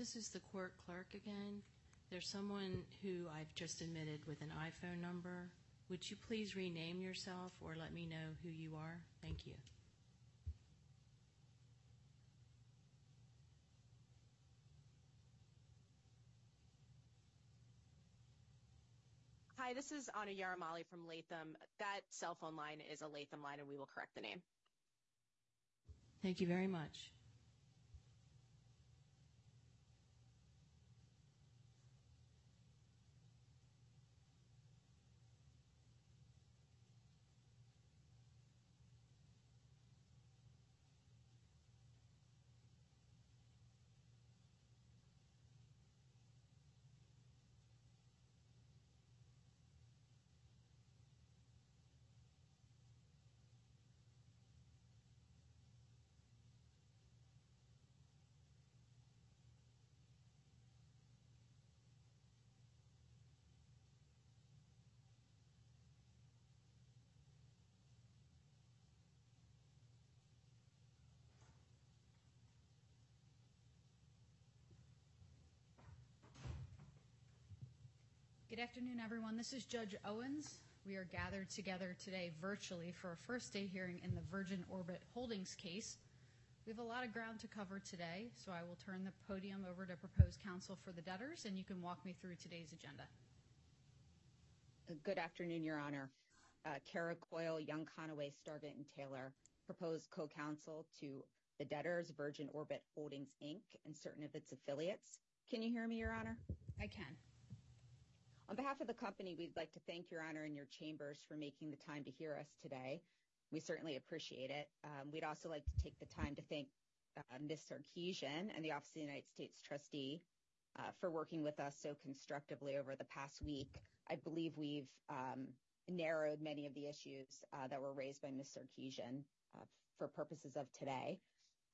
This is the court clerk again. There's someone who I've just admitted with an iPhone number. Would you please rename yourself or let me know who you are? Thank you. Hi, this is Anu Yerramalli from Latham. That cell phone line is a Latham line, and we will correct the name. Thank you very much. Good afternoon, everyone. This is Judge Owens. We are gathered together today virtually for a first day hearing in the Virgin Orbit Holdings case. We have a lot of ground to cover today, so I will turn the podium over to proposed counsel for the debtors, and you can walk me through today's agenda. Uh, good afternoon, Your Honor. Uh, Kara Coyle, Young Conaway, Stargatt, and Taylor, proposed co-counsel to the debtors, Virgin Orbit Holdings, Inc., and certain of its affiliates. Can you hear me, Your Honor? I can. On behalf of the company, we'd like to thank Your Honor and your chambers for making the time to hear us today. We certainly appreciate it. Um, we'd also like to take the time to thank uh, Ms. Sarkessian and the Office of the United States Trustee uh, for working with us so constructively over the past week. I believe we've um, narrowed many of the issues uh, that were raised by Ms. Sarkessian for purposes of today.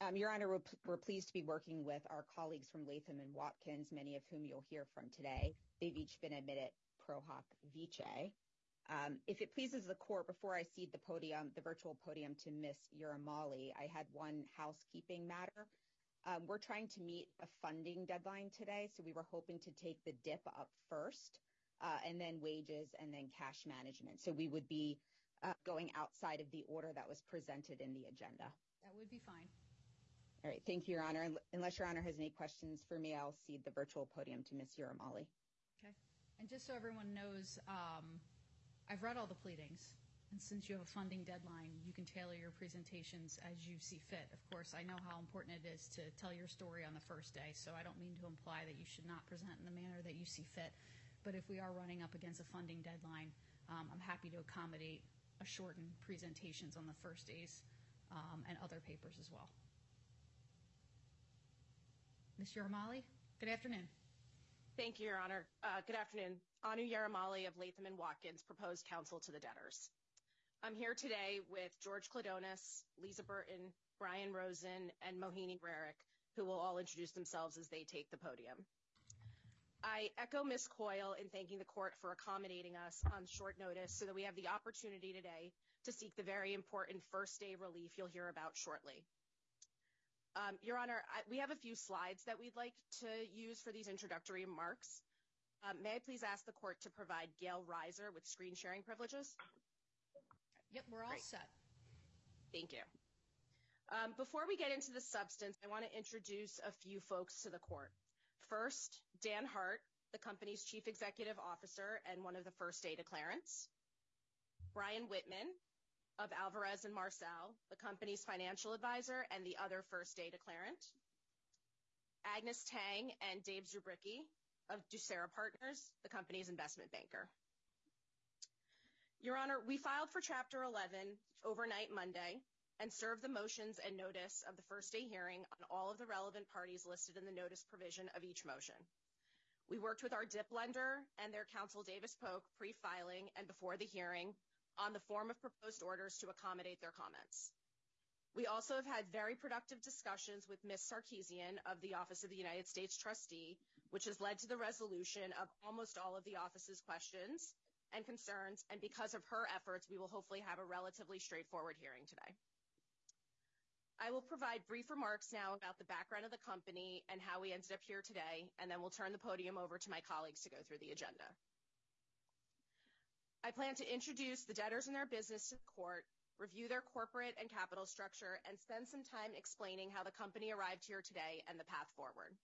Um, Your Honor, we're pleased to be working with our colleagues from Latham and Watkins, many of whom you'll hear from today. They've each been admitted pro hoc vice. Um, if it pleases the Court, before I cede the podium, the virtual podium to Ms. Yerramalli, I had one housekeeping matter. Um, we're trying to meet a funding deadline today, so we were hoping to take the dip up first, uh, and then wages, and then cash management. So we would be uh, going outside of the order that was presented in the agenda. That would be fine. All right. Thank you, Your Honor. Unless Your Honor has any questions for me, I'll cede the virtual podium to Ms. Yerramalli. Okay. And just so everyone knows, um, I've read all the pleadings, and since you have a funding deadline, you can tailor your presentations as you see fit. Of course, I know how important it is to tell your story on the first day, so I don't mean to imply that you should not present in the manner that you see fit. But if we are running up against a funding deadline, um, I'm happy to accommodate a shortened presentations on the first days um, and other papers as well. Ms. Yerramalli, good afternoon. Thank you, Your Honor. Uh, good afternoon. Anu Yerramalli of Latham Watkins, proposed counsel to the debtors. I'm here today with George Klidonas, Lisa Burton, Brian Rosen, and Mohini Rarick, who will all introduce themselves as they take the podium. I echo Ms. Coyle in thanking the Court for accommodating us on short notice so that we have the opportunity today to seek the very important first-day relief you'll hear about shortly. Um, Your Honor, we have a few slides that we'd like to use for these introductory remarks. Um, may I please ask the Court to provide Gail Reiser with screen-sharing privileges? Yep, we're all set. Thank you. Um, before we get into the substance, I want to introduce a few folks to the Court. First, Dan Hart, the company's Chief Executive Officer and one of the first-day declarants. Brian Whitman of Alvarez & Marsal, the company's financial advisor and the other first-day declarant. Agnes Tang and Dave Zubricki of Ducera Partners, the company's investment banker. Your Honor, we filed for Chapter 11 overnight Monday and served the motions and notice of the first-day hearing on all of the relevant parties listed in the notice provision of each motion. We worked with our DIP lender and their counsel, Davis Polk, pre-filing and before the hearing on the form of proposed orders to accommodate their comments. We also have had very productive discussions with Ms. Sarkessian of the Office of the United States Trustee, which has led to the resolution of almost all of the office's questions and concerns, and because of her efforts, we will hopefully have a relatively straightforward hearing today. I will provide brief remarks now about the background of the company and how we ended up here today, and then we'll turn the podium over to my colleagues to go through the agenda. I plan to introduce the debtors and their business to the court, review their corporate and capital structure, and spend some time explaining how the company arrived here today and the path forward.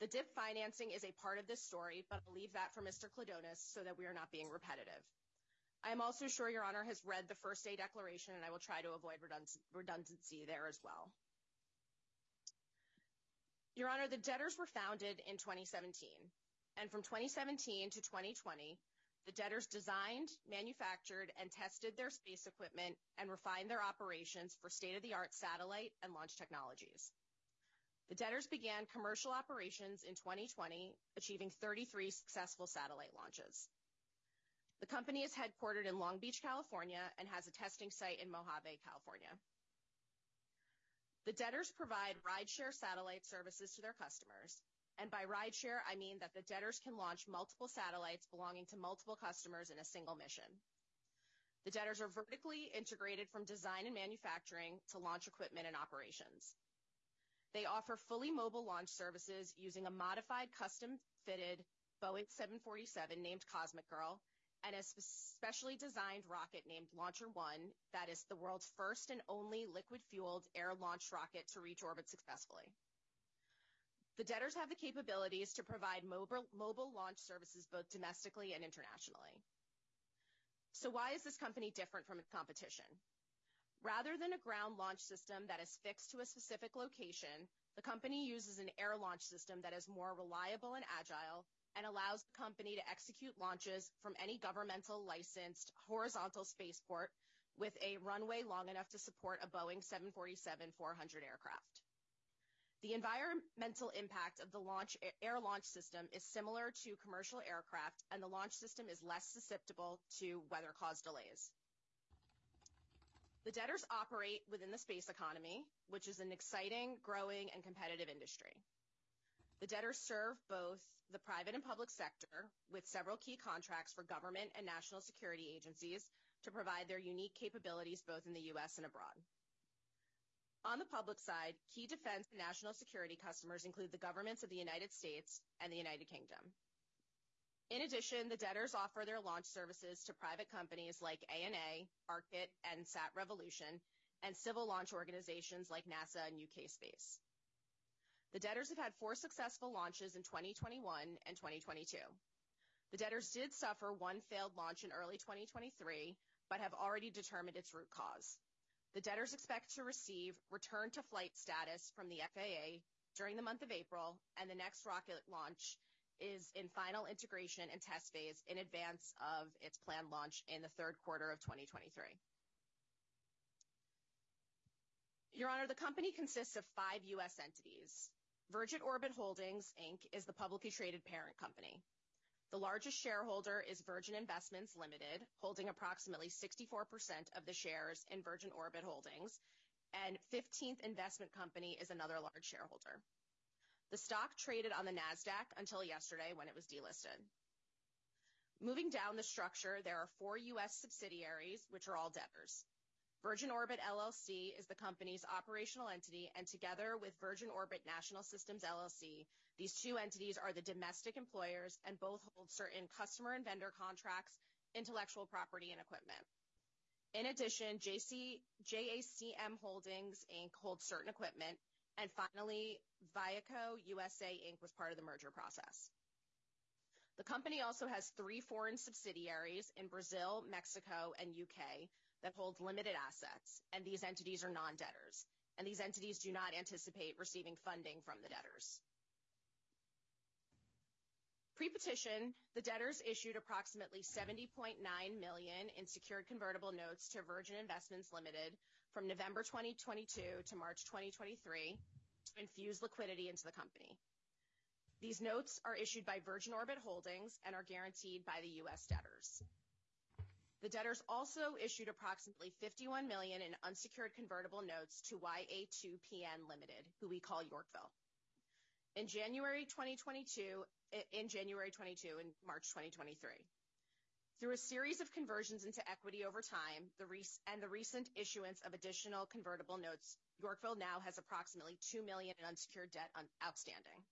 The DIP financing is a part of this story, but I'll leave that for Mr. Klidonas so that we are not being repetitive. I am also sure Your Honor has read the First Day Declaration, and I will try to avoid redundancy there as well. Your Honor, the debtors were founded in 2017, and from 2017 to 2020, the debtors designed, manufactured, and tested their space equipment and refined their operations for state-of-the-art satellite and launch technologies. The debtors began commercial operations in 2020, achieving 33 successful satellite launches. The company is headquartered in Long Beach, California, and has a testing site in Mojave, California. The debtors provide rideshare satellite services to their customers, and by rideshare, I mean that the debtors can launch multiple satellites belonging to multiple customers in a single mission. The debtors are vertically integrated from design and manufacturing to launch equipment and operations. They offer fully mobile launch services using a modified, custom-fitted Boeing 747 named Cosmic Girl and a specially designed rocket named Launcher One that is the world's first and only liquid-fueled air-launched rocket to reach orbit successfully. The debtors have the capabilities to provide mobile launch services both domestically and internationally. So why is this company different from its competition? Rather than a ground launch system that is fixed to a specific location, the company uses an air launch system that is more reliable and agile and allows the company to execute launches from any governmental licensed horizontal spaceport with a runway long enough to support a Boeing 747-400 aircraft. The environmental impact of the launch air launch system is similar to commercial aircraft, and the launch system is less susceptible to weather-caused delays. The debtors operate within the space economy, which is an exciting, growing, and competitive industry. The debtors serve both the private and public sector with several key contracts for government and national security agencies to provide their unique capabilities both in the U.S. and abroad. On the public side, key defense and national security customers include the governments of the United States and the United Kingdom. In addition, the debtors offer their launch services to private companies like ANA, Arqit, and Sat Revolution, and civil launch organizations like NASA and UK Space. The debtors have had four successful launches in 2021 and 2022. The debtors did suffer one failed launch in early 2023 but have already determined its root cause. The debtors expect to receive return-to-flight status from the FAA during the month of April, and the next rocket launch is in final integration and test phase in advance of its planned launch in the third quarter of 2023. Your Honor, the company consists of five U.S. entities. Virgin Orbit Holdings, Inc. is the publicly traded parent company. The largest shareholder is Virgin Investments Limited, holding approximately 64% of the shares in Virgin Orbit Holdings, and 15th Investment Company is another large shareholder. The stock traded on the NASDAQ until yesterday when it was delisted. Moving down the structure, there are four U.S. subsidiaries, which are all debtors. Virgin Orbit LLC is the company's operational entity, and together with Virgin Orbit National Systems LLC, these two entities are the domestic employers and both hold certain customer and vendor contracts, intellectual property, and equipment. In addition, JACM Holdings, Inc. holds certain equipment, and finally, Vieco USA, Inc. was part of the merger process. The company also has three foreign subsidiaries in Brazil, Mexico, and UK that holds limited assets, and these entities are non-debtors, and these entities do not anticipate receiving funding from the debtors. Pre-petition, the debtors issued approximately 70.9 million in secured convertible notes to Virgin Investments Limited from November 2022 to March 2023 to infuse liquidity into the company. These notes are issued by Virgin Orbit Holdings and are guaranteed by the U.S. debtors. The debtors also issued approximately 51 million in unsecured convertible notes to YA2PN Limited, who we call Yorkville. In January 2022 eh, and March 2023. Through a series of conversions into equity over time and the recent issuance of additional convertible notes, Yorkville now has approximately 2 million in unsecured debt outstanding.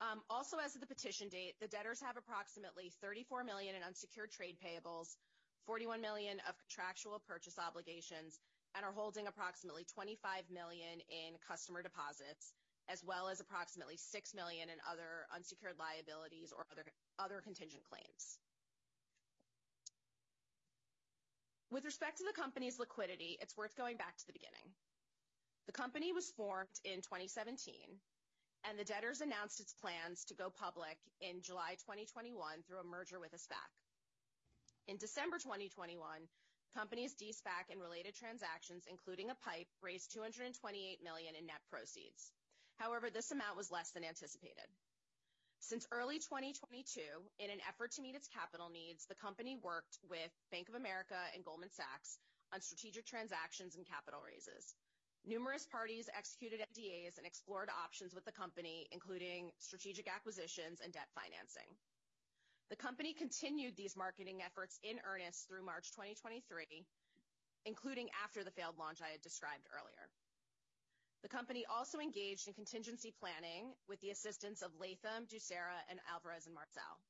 Um, also, as of the petition date, the debtors have approximately 34 million in unsecured trade payables, 41 million of contractual purchase obligations, and are holding approximately 25 million in customer deposits, as well as approximately 6 million in other unsecured liabilities or other contingent claims. With respect to the company's liquidity, it's worth going back to the beginning. The company was formed in 2017, and the debtors announced its plans to go public in July 2021 through a merger with a SPAC. In December 2021, the company's de-SPAC and related transactions, including a PIPE, raised 228 million in net proceeds. However, this amount was less than anticipated. Since early 2022, in an effort to meet its capital needs, the company worked with Bank of America and Goldman Sachs on strategic transactions and capital raises. Numerous parties executed NDAs and explored options with the company, including strategic acquisitions and debt financing. The company continued these marketing efforts in earnest through March 2023, including after the failed launch I had described earlier. The company also engaged in contingency planning with the assistance of Latham, Ducera, and Alvarez & Marsal.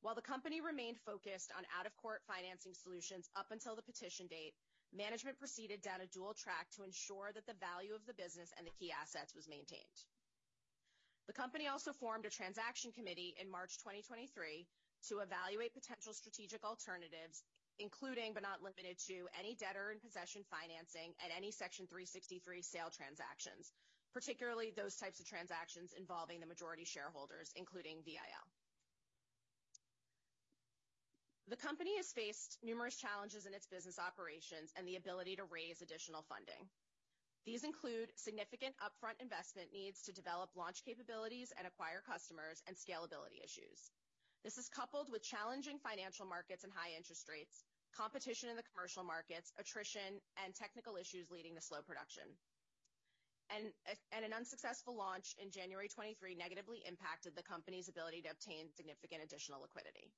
While the company remained focused on out-of-court financing solutions up until the petition date, management proceeded down a dual track to ensure that the value of the business and the key assets was maintained. The company also formed a transaction committee in March 2023 to evaluate potential strategic alternatives, including but not limited to any debtor-in-possession financing and any Section 363 sale transactions, particularly those types of transactions involving the majority shareholders, including VIL. The company has faced numerous challenges in its business operations and the ability to raise additional funding. These include significant upfront investment needs to develop launch capabilities and acquire customers and scalability issues. This is coupled with challenging financial markets and high interest rates, competition in the commercial markets, attrition, and technical issues leading to slow production. And an unsuccessful launch in January 2023 negatively impacted the company's ability to obtain significant additional liquidity.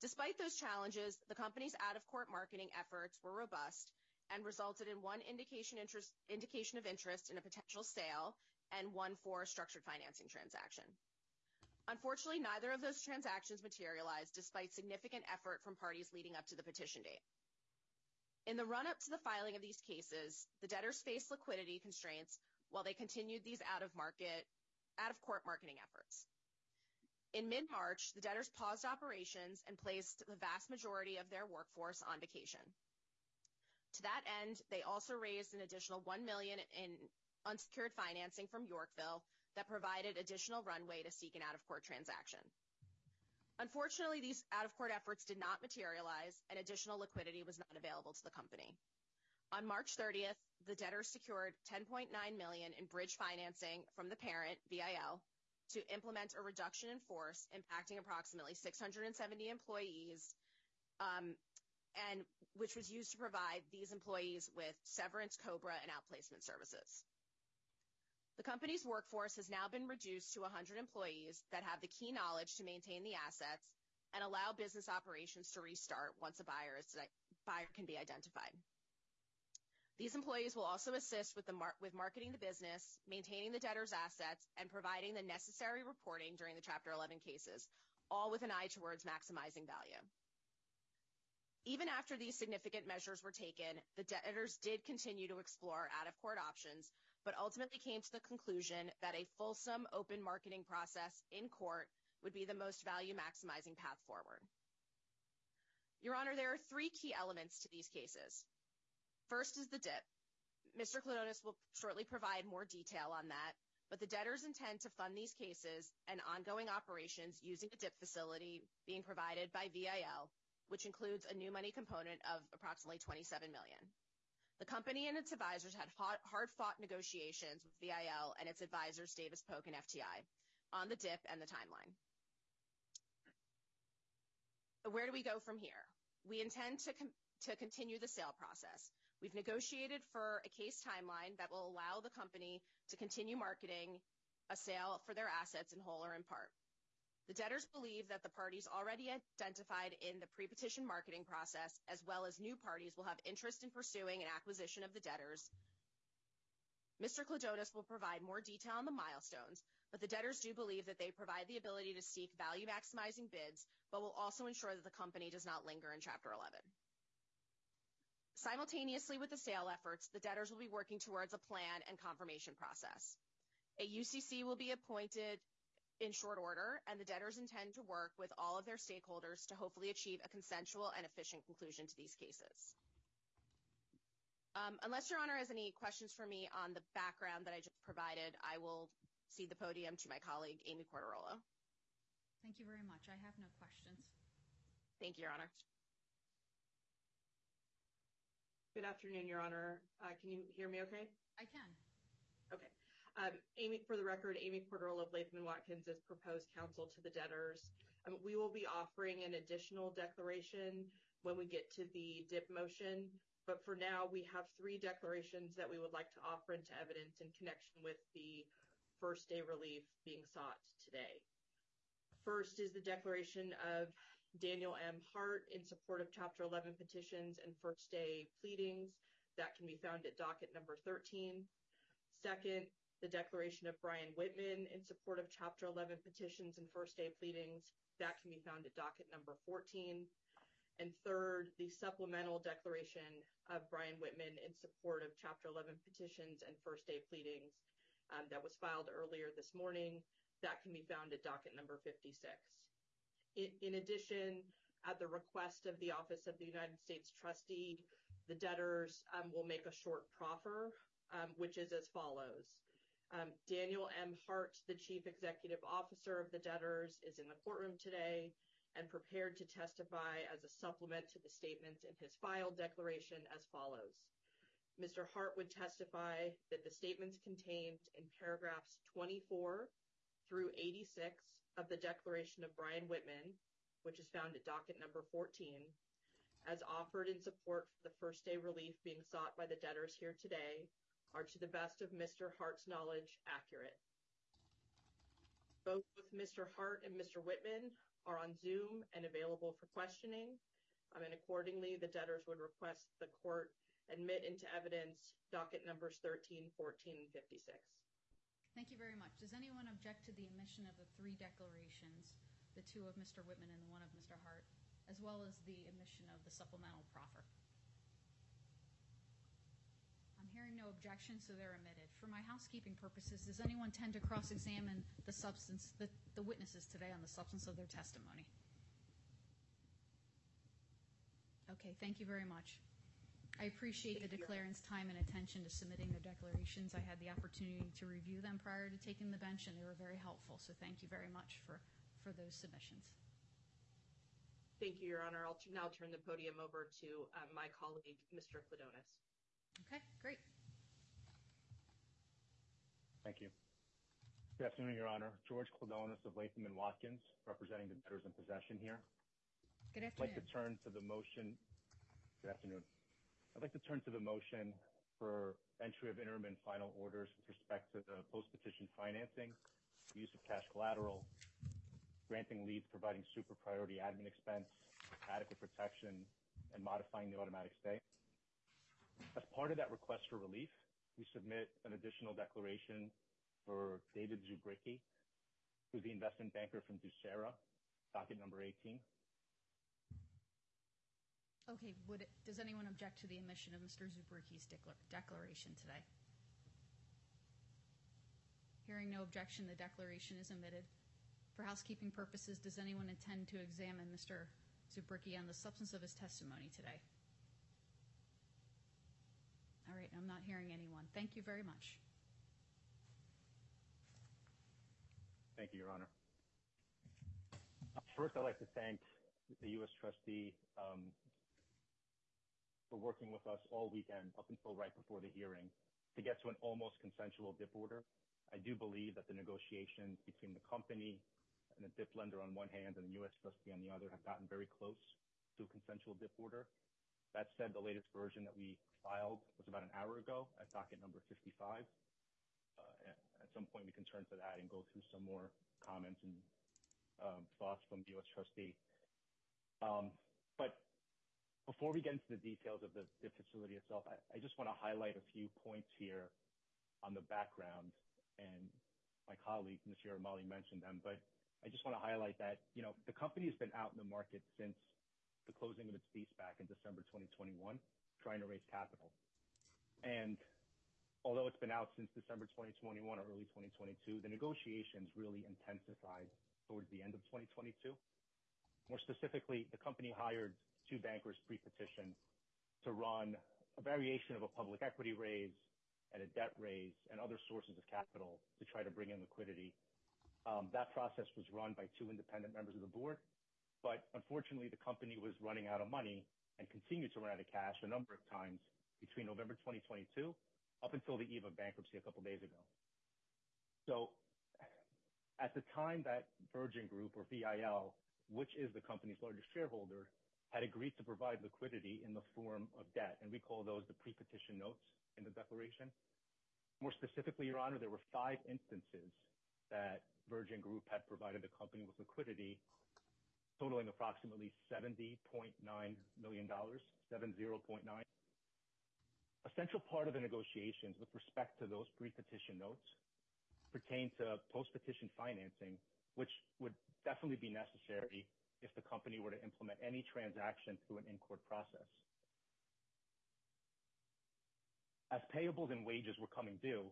Despite those challenges, the company's out-of-court marketing efforts were robust and resulted in one indication of interest in a potential sale and one for a structured financing transaction. Unfortunately, neither of those transactions materialized despite significant effort from parties leading up to the petition date. In the run-up to the filing of these cases, the debtors faced liquidity constraints while they continued these out-of-court marketing efforts. In mid-March, the debtors paused operations and placed the vast majority of their workforce on vacation. To that end, they also raised an additional 1 million in unsecured financing from Yorkville that provided additional runway to seek an out-of-court transaction. Unfortunately, these out-of-court efforts did not materialize, and additional liquidity was not available to the company. On March 30th, the debtors secured 10.9 million in bridge financing from the parent, VIL, to implement a reduction in force impacting approximately 670 employees, um, and which was used to provide these employees with severance, COBRA, and outplacement services. The company's workforce has now been reduced to 100 employees that have the key knowledge to maintain the assets and allow business operations to restart once a buyer can be identified. These employees will also assist with marketing the business, maintaining the debtors' assets, and providing the necessary reporting during the Chapter 11 cases, all with an eye towards maximizing value. Even after these significant measures were taken, the debtors did continue to explore out-of-court options but ultimately came to the conclusion that a fulsome open marketing process in court would be the most value-maximizing path forward. Your Honor, there are three key elements to these cases. First is the DIP. Mr. Klidonas will shortly provide more detail on that, but the debtors intend to fund these cases and ongoing operations using a DIP facility being provided by VIL, which includes a new money component of approximately 27 million. The company and its advisors had hard-fought negotiations with VIL and its advisors, Davis Polk and FTI, on the DIP and the timeline. Where do we go from here? We intend to continue the sale process. We've negotiated for a case timeline that will allow the company to continue marketing a sale for their assets in whole or in part. The debtors believe that the parties already identified in the pre-petition marketing process, as well as new parties, will have interest in pursuing an acquisition of the debtors. Mr. Klidonas will provide more detail on the milestones, but the debtors do believe that they provide the ability to seek value-maximizing bids, but will also ensure that the company does not linger in Chapter 11. Simultaneously with the sale efforts, the debtors will be working towards a plan and confirmation process. A UCC will be appointed in short order, and the debtors intend to work with all of their stakeholders to hopefully achieve a consensual and efficient conclusion to these cases. Um, unless Your Honor has any questions for me on the background that I just provided, I will cede the podium to my colleague, Amy Quartarolo. Thank you very much. I have no questions. Thank you, Your Honor. Good afternoon, Your Honor. Uh, can you hear me okay? I can. Okay. Um, for the record, Amy Quartarolo of Latham & Watkins is proposed counsel to the debtors. Um, we will be offering an additional declaration when we get to the DIP motion, but for now, we have three declarations that we would like to offer into evidence in connection with the first-day relief being sought today. First is the declaration of Daniel M. Hart in support of Chapter 11 petitions and first-day pleadings. That can be found at docket number 13. Second, the declaration of Brian Whitman in support of Chapter 11 petitions and first-day pleadings. That can be found at docket number 14. And third, the supplemental declaration of Brian Whitman in support of Chapter 11 petitions and first-day pleadings um, that was filed earlier this morning. That can be found at docket number 56. In addition, at the request of the Office of the United States Trustee, the debtors um, will make a short proffer, um, which is as follows. Um, Daniel M. Hart, the Chief Executive Officer of the debtors, is in the courtroom today and prepared to testify as a supplement to the statements in his filed declaration as follows. Mr. Hart would testify that the statements contained in paragraphs 24 through 86 of the declaration of Brian Whitman, which is found at docket number 14, as offered in support for the first-day relief being sought by the debtors here today, are to the best of Mr. Hart's knowledge accurate. Both Mr. Hart and Mr. Whitman are on Zoom and available for questioning. Um, and accordingly, the debtors would request the court admit into evidence docket numbers 13, 14, and 56. Thank you very much. Does anyone object to the omission of the three declarations, the two of Mr. Whitman and the one of Mr. Hart, as well as the omission of the supplemental proffer? I'm hearing no objection, so they're omitted. For my housekeeping purposes, does anyone tend to cross-examine the witnesses today on the substance of their testimony? Okay, thank you very much. I appreciate the declarant's time and attention to submitting their declarations. I had the opportunity to review them prior to taking the bench, and they were very helpful. So thank you very much for those submissions. Thank you, Your Honor. I'll now turn the podium over to uh, my colleague, Mr. Klidonas. Okay, great. Thank you. Good afternoon, Your Honor. George Klidonas of Latham & Watkins, representing the debtors in possession here. Good afternoon. I'd like to turn to the motion. Good afternoon. I'd like to turn to the motion for entry of interim and final orders with respect to the post-petition financing, use of cash collateral, granting leads providing super-priority admin expense, adequate protection, and modifying the automatic stay. As part of that request for relief, we submit an additional declaration for David Zubricki, who's the investment banker from Ducera, docket number 18. Okay, does anyone object to the omission of Mr. Zubricki's declaration today? Hearing no objection, the declaration is omitted. For housekeeping purposes, does anyone intend to examine Mr. Zubricki on the substance of his testimony today? All right, I'm not hearing anyone. Thank you very much. Thank you, Your Honor. First, I'd like to thank the U.S. trustee um, for working with us all weekend up until right before the hearing to get to an almost consensual DIP order. I do believe that the negotiations between the company and the DIP lender on one hand and the U.S. trustee on the other have gotten very close to a consensual DIP order. That said, the latest version that we filed was about an hour ago at docket number 55. Uh, at some point, we can turn to that and go through some more comments and uh, thoughts from the U.S. trustee. Um, but before we get into the details of the facility itself, I just want to highlight a few points here on the background. And my colleague, Mr. Yerramalli, mentioned them. But I just want to highlight that you know, the company has been out in the market since the closing of its de-SPAC in December 2021, trying to raise capital. And although it's been out since December 2021 or early 2022, the negotiations really intensified towards the end of 2022. More specifically, the company hired two bankers pre-petition to run a variation of a public equity raise and a debt raise and other sources of capital to try to bring in liquidity. Um, that process was run by two independent members of the board. But unfortunately, the company was running out of money and continued to run out of cash a number of times between November 2022 up until the eve of bankruptcy a couple days ago. So at the time that Virgin Group, or VIL, which is the company's largest shareholder, had agreed to provide liquidity in the form of debt, and we call those the pre-petition notes in the declaration. More specifically, Your Honor, there were five instances that Virgin Group had provided the company with liquidity totaling approximately $70.9 million, 70.9. A central part of the negotiations with respect to those pre-petition notes pertained to post-petition financing, which would definitely be necessary if the company were to implement any transaction through an in-court process. As payables and wages were coming due,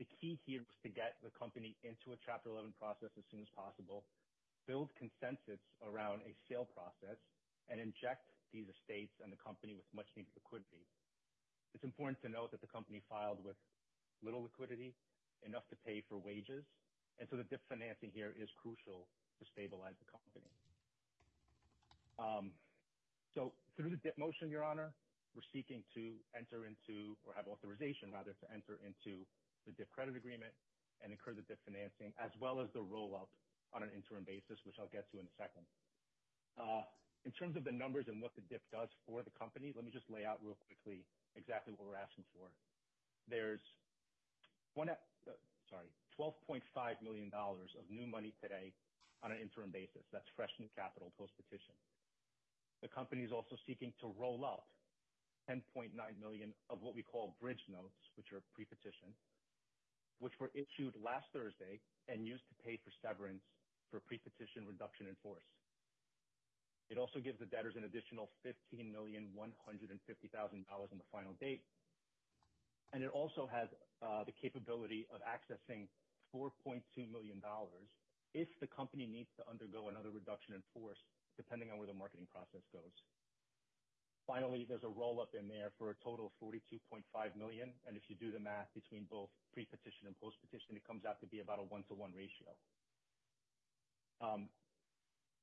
the key here was to get the company into a Chapter 11 process as soon as possible, build consensus around a sale process, and inject these estates and the company with much-needed liquidity. It's important to note that the company filed with little liquidity, enough to pay for wages. And so the DIP financing here is crucial to stabilize the company. Um, so through the DIP motion, Your Honor, we're seeking to enter into or have authorization, rather, to enter into the DIP credit agreement and incur the DIP financing, as well as the roll-up on an interim basis, which I'll get to in a second. Uh, in terms of the numbers and what the DIP does for the company, let me just lay out real quickly exactly what we're asking for. There's $12.5 uh, million of new money today on an interim basis. That's fresh new capital post-petition. The company is also seeking to roll up 10.9 million of what we call bridge notes, which are pre-petition, which were issued last Thursday and used to pay for severance for pre-petition reduction in force. It also gives the debtors an additional $15,150,000 on the final date. And it also has uh, the capability of accessing $4.2 million if the company needs to undergo another reduction in force, depending on where the marketing process goes. Finally, there's a roll-up in there for a total of 42.5 million. And if you do the math between both pre-petition and post-petition, it comes out to be about a one-to-one ratio. Um,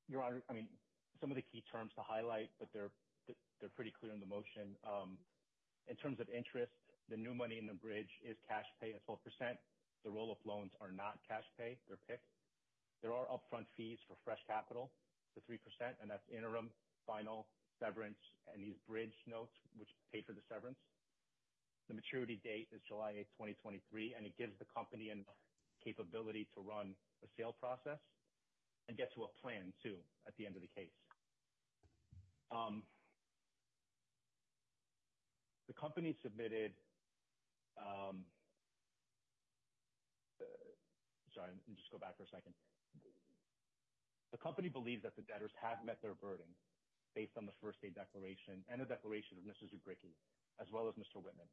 Your Honor, I mean, some of the key terms to highlight, but they're pretty clear in the motion. Um, in terms of interest, the new money in the bridge is cash pay at 12%. The roll-up loans are not cash pay. They're PIK. There are upfront fees for fresh capital to 3%, and that's interim, final, severance, and these bridge notes, which pay for the severance. The maturity date is July 8, 2023, and it gives the company enough capability to run a sale process and get to a plan, too, at the end of the case. Um, the company submitted, um, uh, sorry, let me just go back for a second. The company believes that the debtors have met their burden based on the first-day declaration and the declaration of Mr. Zubricki, as well as Mr. Whitman.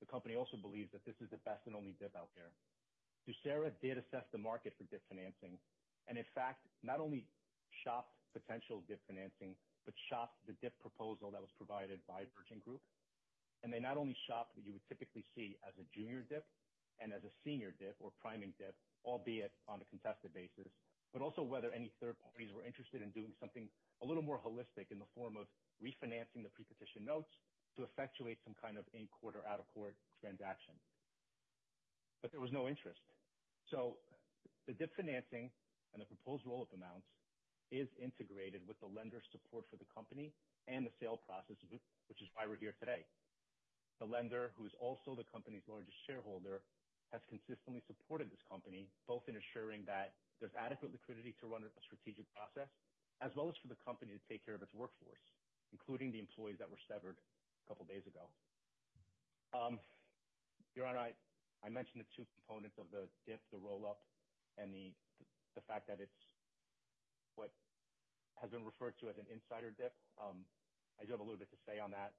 The company also believes that this is the best and only DIP out there. Ducera did assess the market for DIP financing and, in fact, not only shopped potential DIP financing, but shopped the DIP proposal that was provided by Virgin Group. And they not only shopped what you would typically see as a junior DIP and as a senior DIP or priming DIP, albeit on a contested basis, but also whether any third parties were interested in doing something a little more holistic in the form of refinancing the pre-petition notes to effectuate some kind of in-court or out-of-court transaction. But there was no interest. So the DIP financing and the proposed roll-up amounts is integrated with the lender's support for the company and the sale process, which is why we're here today. The lender, who is also the company's largest shareholder, has consistently supported this company, both in assuring that there's adequate liquidity to run a strategic process, as well as for the company to take care of its workforce, including the employees that were severed a couple days ago. Um, Your Honor, I mentioned the two components of the DIP, the roll-up, and the the fact that it's what has been referred to as an insider DIP. Um, I do have a little bit to say on that,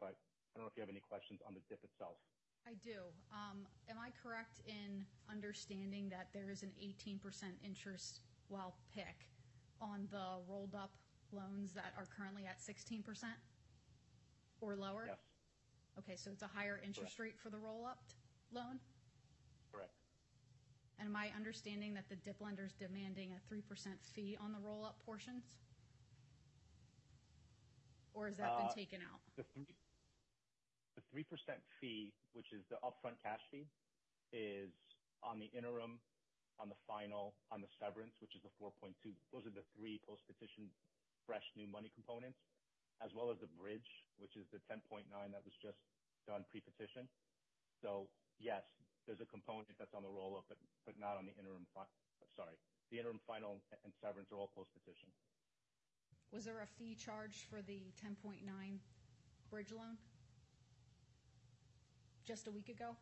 but I don't know if you have any questions on the DIP itself. I do. Um, am I correct in understanding that there is an 18% interest, while PIK, on the rolled-up loans that are currently at 16% or lower? Yes. Okay, so it's a higher interest rate for the roll-up loan? Correct. And am I understanding that the DIP lender is demanding a 3% fee on the roll-up portions? Or has that been taken out? The 3% fee, which is the upfront cash fee, is on the interim, on the final, on the severance, which is the 4.2. Those are the three post-petition fresh new money components, as well as the bridge, which is the 10.9 that was just done pre-petition. So, yes, there's a component that's on the roll-up, but not on the interim. Sorry. The interim, final, and severance are all post-petition. Was there a fee charged for the 10.9 bridge loan just a week ago?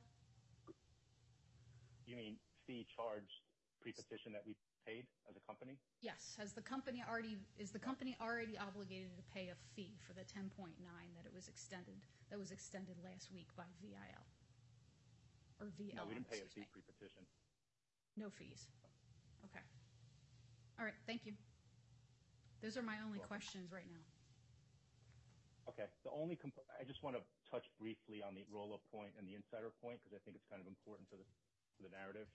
You mean fee charged pre-petition that we paid as a company? Yes. Has the company already, Is the company already obligated to pay a fee for the 10.9 that it was extended that was extended last week by VIL? Or VL, No, we didn't pay a fee pre-petition. No fees. Okay. All right. Thank you. Those are my only questions right now. Okay. The only, I just want to touch briefly on the roll-up point and the insider point, because I think it's kind of important for the narrative.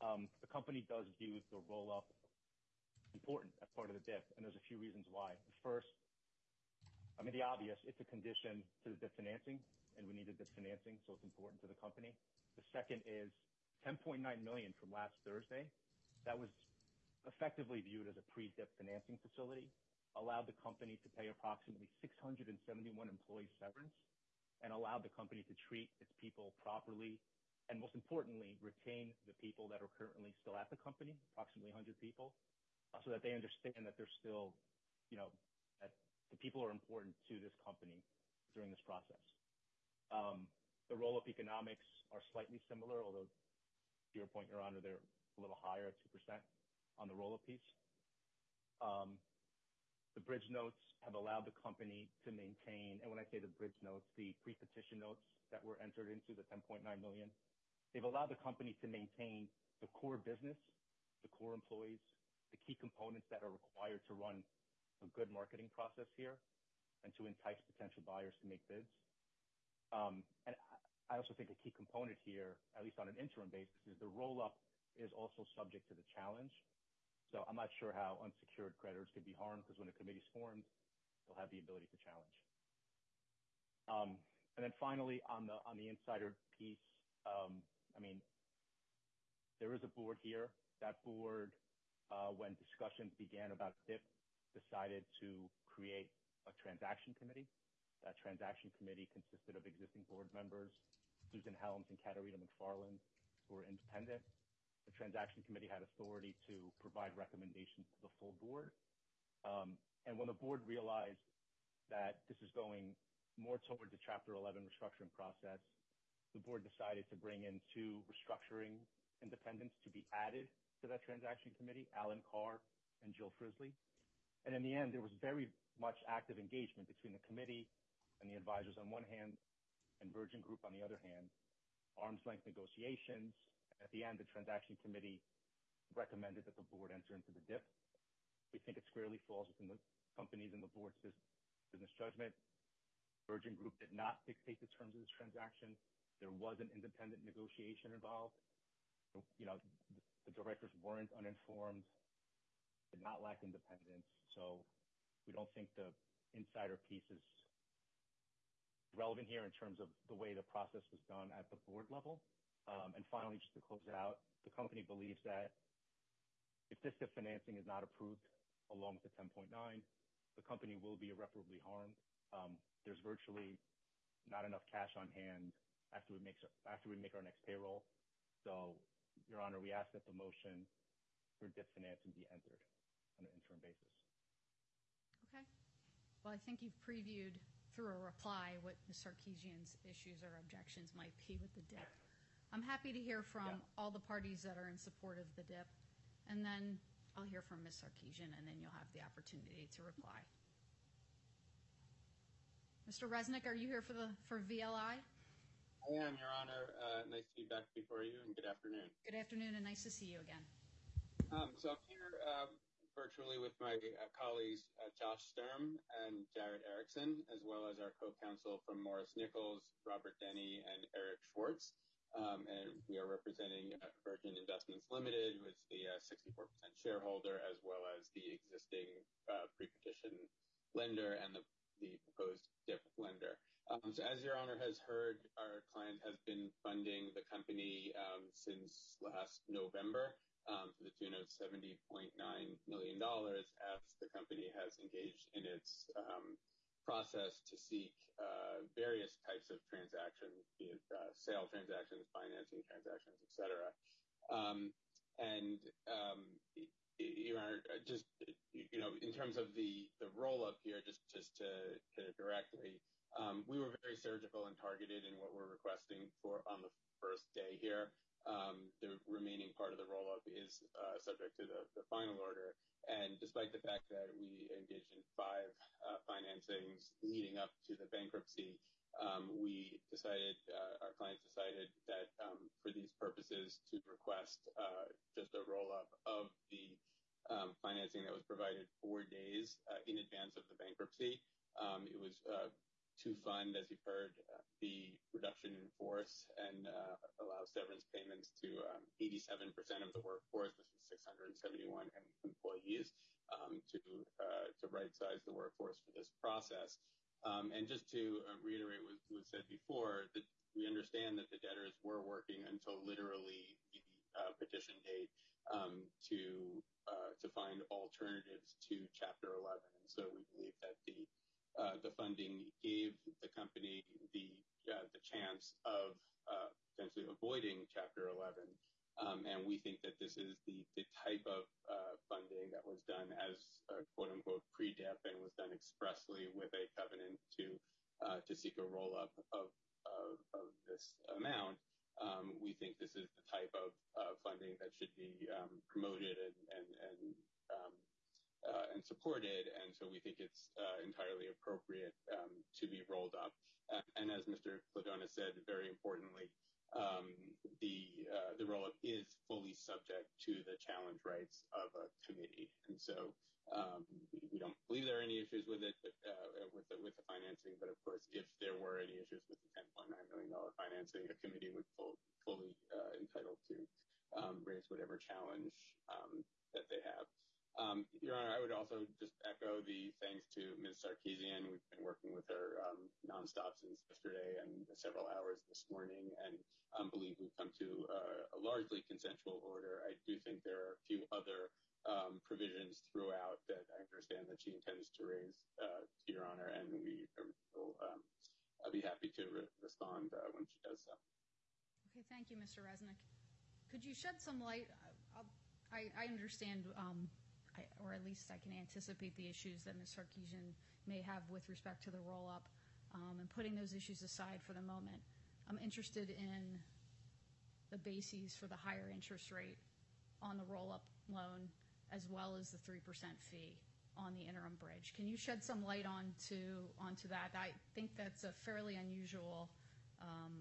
Um, the company does view the roll-up important as part of the DIP, and there's a few reasons why. First, I mean, the obvious, it's a condition to the DIP financing, and we need the DIP financing, so it's important to the company. The second is 10.9 million from last Thursday. That was effectively viewed as a pre-DIP financing facility, allowed the company to pay approximately 671 employees severance, and allowed the company to treat its people properly, and most importantly, retain the people that are currently still at the company, approximately 100 people, uh, so that they understand that they're still, you know, that the people are important to this company during this process. Um, the roll-up economics are slightly similar, although to your point, Your Honor, they're a little higher at 2% on the roll-up piece. Um, The bridge notes have allowed the company to maintain, and when I say the bridge notes, the pre-petition notes that were entered into the 10.9 million, they've allowed the company to maintain the core business, the core employees, the key components that are required to run a good marketing process here, and to entice potential buyers to make bids. Um, and I also think a key component here, at least on an interim basis, is the roll-up is also subject to the challenge. So I'm not sure how unsecured creditors could be harmed, because when a committee is formed, they'll have the ability to challenge. Um, and then finally, on the insider piece, um, I mean, there is a board here. That board, uh, when discussions began about DIP, decided to create a transaction committee. That transaction committee consisted of existing board members, Susan Helms and Katerina McFarland, who were independent. The transaction committee had authority to provide recommendations to the full board. Um, and when the board realized that this is going more towards the Chapter 11 restructuring process, the board decided to bring in two restructuring independents to be added to that transaction committee, Alan Carr and Jill Frizzley. And in the end, there was very much active engagement between the committee and the advisors on one hand, and Virgin Group on the other hand, arm's-length negotiations. At the end, the transaction committee recommended that the board enter into the DIP. We think it squarely falls within the company's and the board's business judgment. Virgin Group did not dictate the terms of this transaction. There was an independent negotiation involved. You know, the directors weren't uninformed, did not lack independence. So we don't think the insider piece is relevant here in terms of the way the process was done at the board level. Um, and finally, just to close out, the company believes that if this DIP financing is not approved along with the 10.9, the company will be irreparably harmed. Um, there's virtually not enough cash on hand after we make after we make our next payroll So, Your Honor, we ask that the motion for DIP financing be entered on an interim basis. Okay. Well, I think you've previewed through a reply what Ms. Sarkessian's issues or objections might be with the DIP. I'm happy to hear from Yeah. all the parties that are in support of the DIP, and then I'll hear from Ms. Sarkessian, and then you'll have the opportunity to reply. Mr. Resnick, are you here for the for VLI? I am, Your Honor. Uh, nice to be back before you, and good afternoon. Good afternoon, and nice to see you again. Um, so I'm here uh, virtually with my uh, colleagues uh, Josh Sturm and Jared Erickson, as well as our co-counsel from Morris Nichols, Robert Dehney, and Eric Schwartz. Um, and we are representing uh, Virgin Investments Limited, who is the uh, 64% shareholder, as well as the existing uh, pre-petition lender and the, proposed DIP lender. Um, so as Your Honor has heard, our client has been funding the company um, since last November to the tune of $70.9 million as the company has engaged in its process to seek uh, various types of transactions, be it uh, sale transactions, financing transactions, et cetera. Um, and um, Your Honor, just you know, in terms of the the roll up here, just just to hit it directly, um, we were very surgical and targeted in what we're requesting for on the first day here. Um, the remaining part of the roll up is uh, subject to the, final order. And despite the fact that we engaged in five uh, financings leading up to the bankruptcy, um, we decided, uh, our clients decided that um, for these purposes to request just a roll up of the financing that was provided four days in advance of the bankruptcy. It was to fund, as you've heard, the reduction in force and uh, allow severance payments to um, 87% of the workforce, which is 671 employees, um, to uh, to right size the workforce for this process. Um, and just to uh, reiterate what was said before, that we understand that the debtors were working until literally the petition date um, to to find alternatives to Chapter 11. And so we believe that the the funding gave the company the uh, the chance of uh, potentially avoiding Chapter 11. Um, and we think that this is the, type of uh, funding that was done as uh, quote unquote pre-DIP and was done expressly with a covenant to uh, to seek a roll up of, of, of this amount. Um, we think this is the type of funding that should be um, promoted and, uh, and supported, and so we think it's uh, entirely appropriate um, to be rolled up. Uh, and as Mr. Klidonas said, very importantly, um, the the roll up is fully subject to the challenge rights of a committee, and so um, we don't believe there are any issues with it with the with the financing. But of course, if there were any issues with the 10.9 million dollar financing, a committee would full, fully entitled to raise whatever challenge that they have. Um, Your Honor, I would also just echo the thanks to Ms. Sarkessian. We've been working with her um, nonstop since yesterday and several hours this morning, and um, believe we've come to uh, a largely consensual order. I do think there are a few other provisions throughout that I understand that she intends to raise uh, to Your Honor, and we will be happy to respond uh, when she does so. Okay, thank you, Mr. Resnick. Could you shed some light? I, I understand I, or at least I can anticipate the issues that Ms. Sarkessian may have with respect to the roll-up. Um, and putting those issues aside for the moment, I'm interested in the bases for the higher interest rate on the roll-up loan as well as the 3% fee on the interim bridge. Can you shed some light onto onto that? I think that's a fairly unusual, um,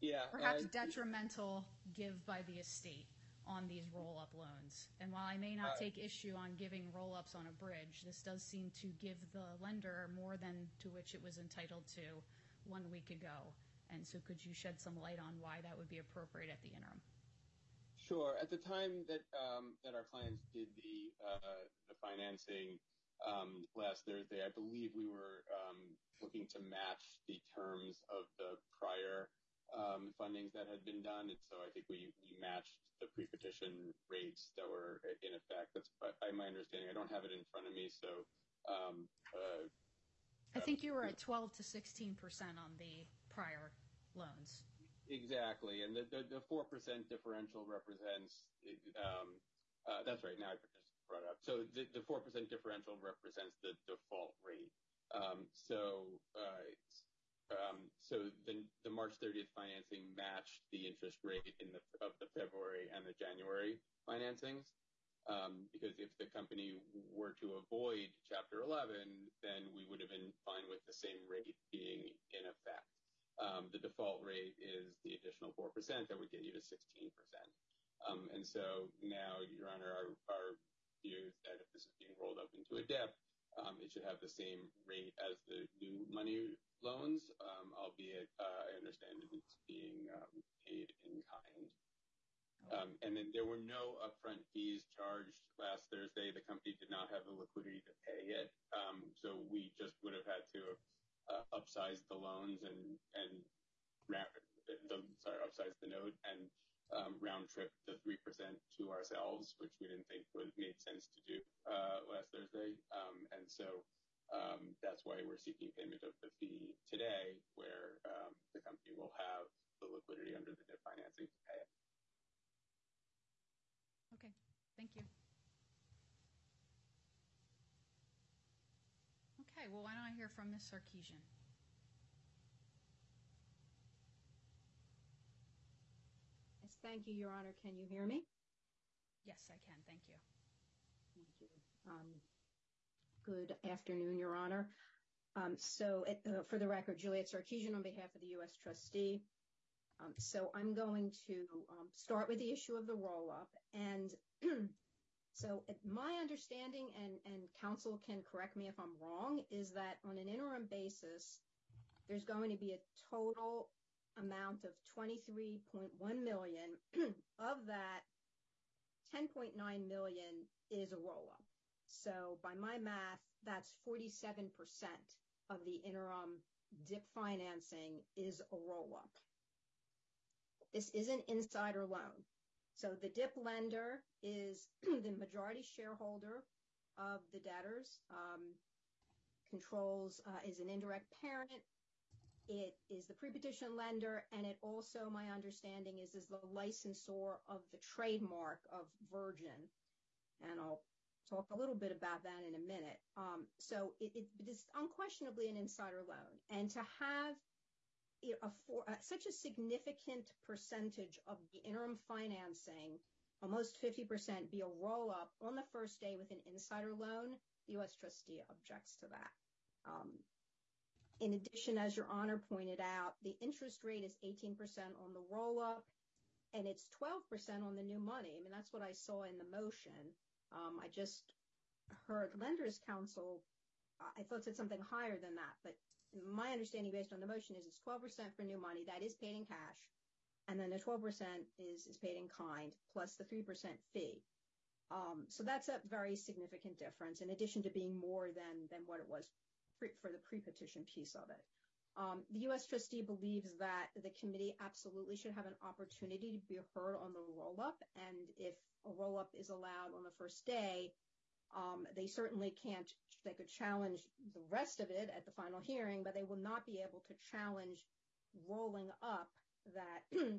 yeah, perhaps uh, detrimental give by the estate on these roll-up loans. And while I may not take issue on giving roll-ups on a bridge, this does seem to give the lender more than to which it was entitled to one week ago. And so could you shed some light on why that would be appropriate at the interim? Sure. At the time that um, that our clients did the uh, the financing um, last Thursday, I believe we were um, looking to match the terms of the prior um, fundings that had been done. And so I think we, we matched the pre-petition rates that were in effect. That's by, my understanding. I don't have it in front of me, so. Um, uh, I think you were at 12 to 16 percent on the prior loans. Exactly. And the 4% differential represents, that's right, now I just brought it up. So the 4% differential represents the default rate. So Um, the March 30th financing matched the interest rate in of the February and the January financings. Um, because if the company were to avoid Chapter 11, then we would have been fine with the same rate being in effect. Um, the default rate is the additional 4% that would get you to 16%. And so now, Your Honor, our view is that if this is being rolled up into a DIP, Um, it should have the same rate as the new money loans, um, albeit uh, I understand it's being um, paid in kind. And then there were no upfront fees charged last Thursday. The company did not have the liquidity to pay it. So we just would have had to uh, upsize the loans and, sorry, upsize the note and Um, round trip the 3% to ourselves, which we didn't think made sense to do uh, last Thursday. Um, and so um, that's why we're seeking payment of the fee today, where the company will have the liquidity under the DIP financing to pay it. Okay. Thank you. Okay. Well, why don't I hear from Ms. Sarkessian? Thank you, Your Honor. Can you hear me? Yes, I can. Thank you. Thank you. Um, good afternoon, Your Honor. Um, so uh, for the record, Juliet Sarkessian on behalf of the U.S. trustee. Um, so I'm going to start with the issue of the roll-up. And so my understanding, and counsel can correct me if I'm wrong, is that on an interim basis, there's going to be a total amount of 23.1 million. Of that, 10.9 million is a roll-up. So by my math, that's 47% of the interim DIP financing is a roll-up. This is an insider loan. So the DIP lender is the majority shareholder of the debtors, um, controls, uh, is an indirect parent. It is the prepetition lender, and it also, my understanding, is, is the licensor of the trademark of Virgin. And I'll talk a little bit about that in a minute. Um, so it is unquestionably an insider loan. And to have uh, such a significant percentage of the interim financing, almost 50%, be a roll-up on the first day with an insider loan, the U.S. trustee objects to that. Um, In addition, as Your Honor pointed out, the interest rate is 18% on the roll-up, and it's 12% on the new money. I mean, that's what I saw in the motion. Um, I just heard lender's counsel, I thought said something higher than that. But my understanding based on the motion is it's 12% for new money. That is paid in cash. And then the 12% is paid in kind, plus the 3% fee. Um, so that's a very significant difference, in addition to being more than what it was for the pre-petition piece of it. Um, the U.S. trustee believes that the committee absolutely should have an opportunity to be heard on the roll-up. And if a roll-up is allowed on the first day, um, they certainly can't, they could challenge the rest of it at the final hearing, but they will not be able to challenge rolling up that 10.9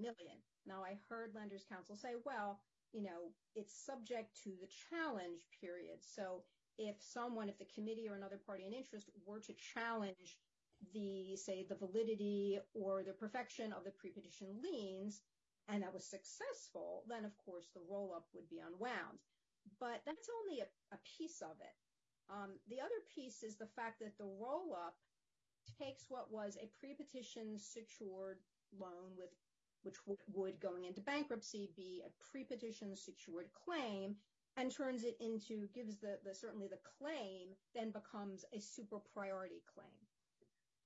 million. Now, I heard lender's counsel say, well, you know, it's subject to the challenge period. So if someone, if the committee or another party in interest were to challenge the, say, the validity or the perfection of the prepetition liens, and that was successful, then, of course, the roll-up would be unwound. But that's only a piece of it. Um, the other piece is the fact that the roll-up takes what was a prepetition secured loan, which would, going into bankruptcy, be a prepetition secured claim, and turns it into, gives the, certainly the claim, then becomes a super priority claim.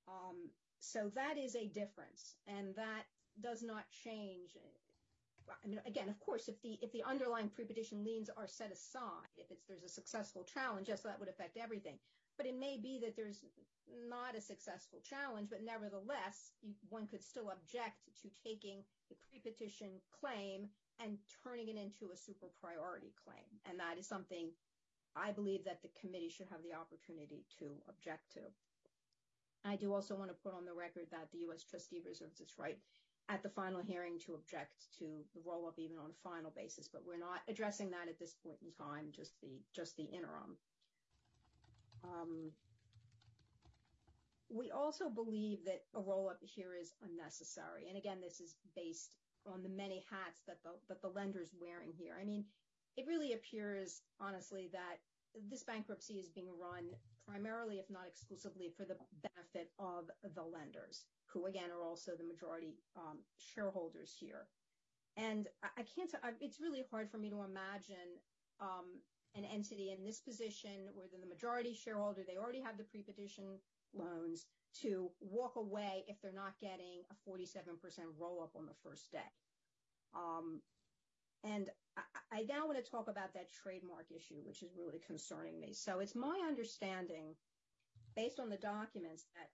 Um, so that is a difference. And that does not change. I mean, again, of course, if the underlying prepetition liens are set aside, if there's a successful challenge, yes, that would affect everything. But it may be that there's not a successful challenge, but nevertheless, one could still object to taking the prepetition claim and turning it into a super priority claim. And that is something I believe that the committee should have the opportunity to object to. I do also want to put on the record that the U.S. trustee reserves its right at the final hearing to object to the roll-up even on a final basis, but we're not addressing that at this point in time, just the interim. Um, we also believe that a roll-up here is unnecessary, and again, this is based on the many hats that the that the lender's wearing here. I mean, it really appears, honestly, that this bankruptcy is being run primarily, if not exclusively, for the benefit of the lenders, who, again, are also the majority um, shareholders here. And I, I can't. I, it's really hard for me to imagine um, an entity in this position where the majority shareholder, they already have the pre-petition loans, to walk away if they're not getting a 47% roll-up on the first day. Um, and I now want to talk about that trademark issue, which is really concerning me. So it's my understanding, based on the documents, that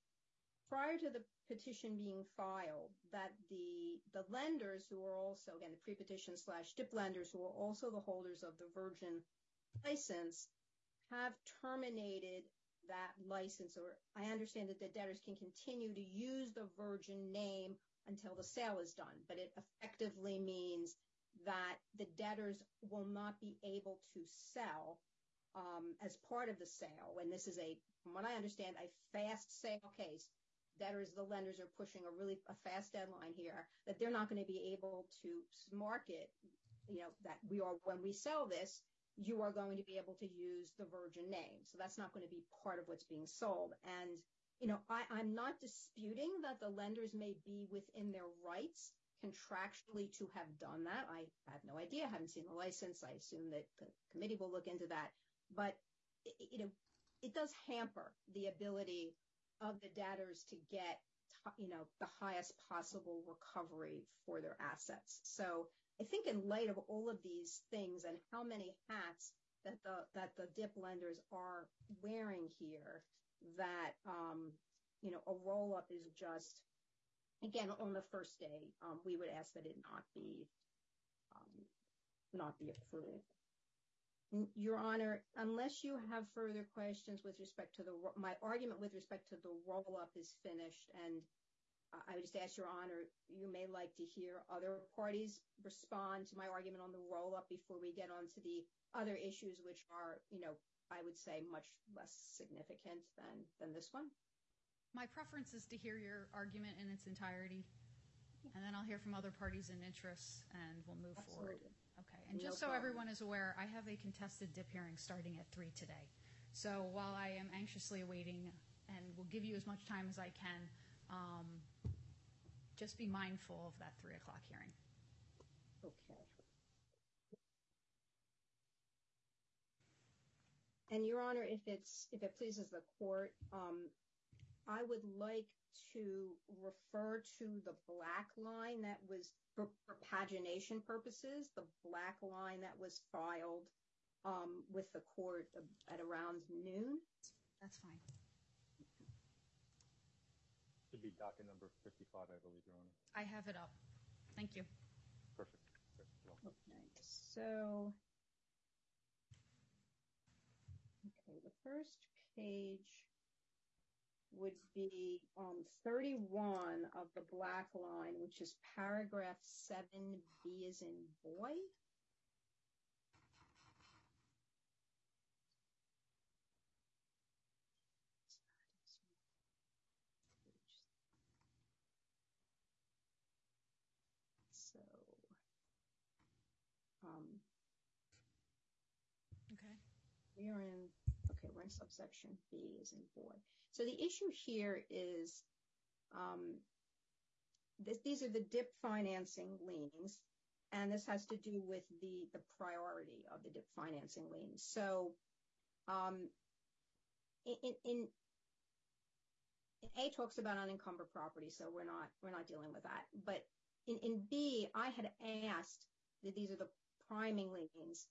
prior to the petition being filed, that the lenders who are also, again, the pre-petition slash DIP lenders, who are also the holders of the Virgin license, have terminated that license, or I understand that the debtors can continue to use the Virgin name until the sale is done, but it effectively means that the debtors will not be able to sell um, as part of the sale. And this is, a, from what I understand, a fast sale case. Debtors, the lenders are pushing a really a fast deadline here, that they're not going to be able to market, you know, that we are, when we sell this, you are going to be able to use the Virgin name. So that's not going to be part of what's being sold. And, you know, I'm not disputing that the lenders may be within their rights contractually to have done that. I have no idea. I haven't seen the license. I assume that the committee will look into that. But, you know, it does hamper the ability of the debtors to get, you know, the highest possible recovery for their assets. So I think in light of all of these things and how many hats that the DIP lenders are wearing here, that, um, you know, a roll-up is just, again, on the first day, um, we would ask that it not be um, approved. Your Honor, unless you have further questions with respect to the, my argument with respect to the roll-up is finished. And I would just ask Your Honor, you may like to hear other parties respond to my argument on the roll-up before we get on to the other issues, which are, you know, I would say much less significant than this one. My preference is to hear your argument in its entirety. And then I'll hear from other parties and interests, and we'll move forward. Okay. And just so everyone is aware, I have a contested DIP hearing starting at 3 today. So while I am anxiously awaiting and will give you as much time as I can, um, just be mindful of that 3 o'clock hearing. Okay. And Your Honor, if it pleases the court, um, I would like to refer to the black line that was, for pagination purposes, the black line that was filed um, with the court at around noon. That's fine. It should be docket number 55, I believe, Your Honor. I have it up. Thank you. Perfect. Okay. So, okay, the first page would be um, 31 of the black line, which is paragraph 7B as in boy. So, okay. We are in, okay, we're in subsection B as in boy. So the issue here is, um, these are the DIP financing liens, and this has to do with the priority of the DIP financing liens. So, um, in A talks about unencumbered property, so we're not dealing with that. But in B, I had asked that these are the priming liens,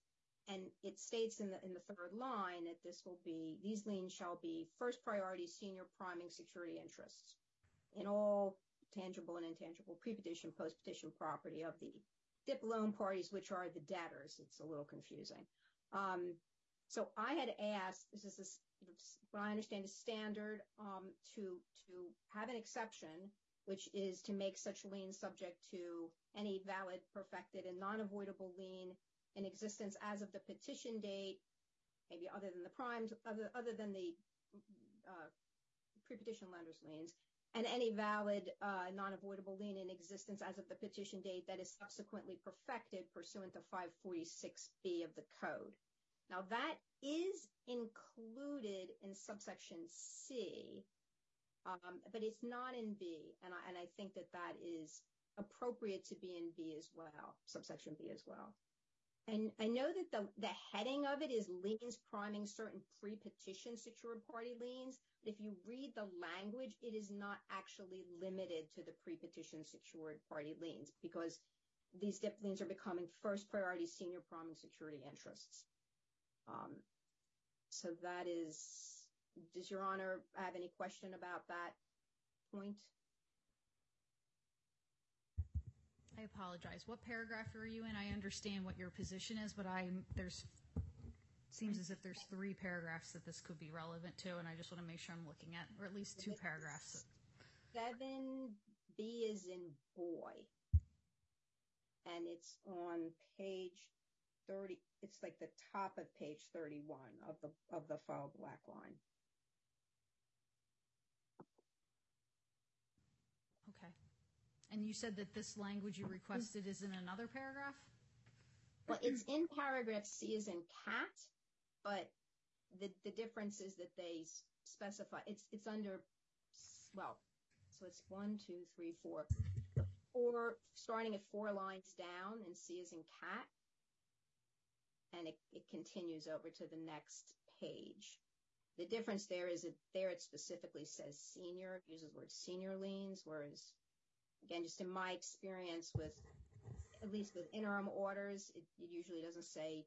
and it states in the third line that this will be, these liens shall be first priority senior priming security interests in all tangible and intangible pre-petition, post-petition property of the DIP loan parties, which are the debtors. It's a little confusing. Um, so I had asked, this is what I understand is standard, um, to have an exception, which is to make such liens subject to any valid, perfected, and non-avoidable lien in existence as of the petition date, maybe other than the primes, other than the uh, pre-petition lender's liens, and any valid, uh, non-avoidable lien in existence as of the petition date that is subsequently perfected pursuant to 546B of the code. Now, that is included in subsection C, um, but it's not in B, and I think that that is appropriate to be in B as well, subsection B as well. And I know that the heading of it is liens priming certain pre-petition secured party liens. If you read the language, it is not actually limited to the pre-petition secured party liens, because these DIP liens are becoming first priority senior priming security interests. Um, so that is, does Your Honor have any question about that point? I apologize. What paragraph are you in? I understand what your position is, but I'm there's, seems as if there's three paragraphs that this could be relevant to, and I just want to make sure I'm looking at, or at least two paragraphs. 7B is in boy, and it's on page 30, it's like the top of page 31 of the of the file black line. Okay. And you said that this language you requested is in another paragraph? Well, it's in paragraph C as in cat, but the difference is that they specify, it's under, well, so it's one, two, three, four, four, starting at four lines down, and C as in cat, and it continues over to the next page. The difference there is that there it specifically says senior, uses the word senior liens, whereas, again, just in my experience with, at least with interim orders, it usually doesn't say,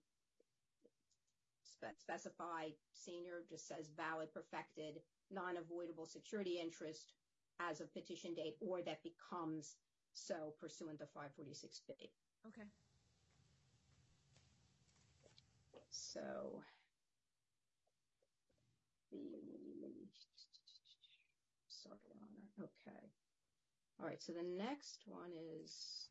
specify senior, just says valid, perfected, non-avoidable security interest as of petition date, or that becomes so pursuant to 546B. Okay. So, sorry, Your Honor. Okay. All right, so the next one is,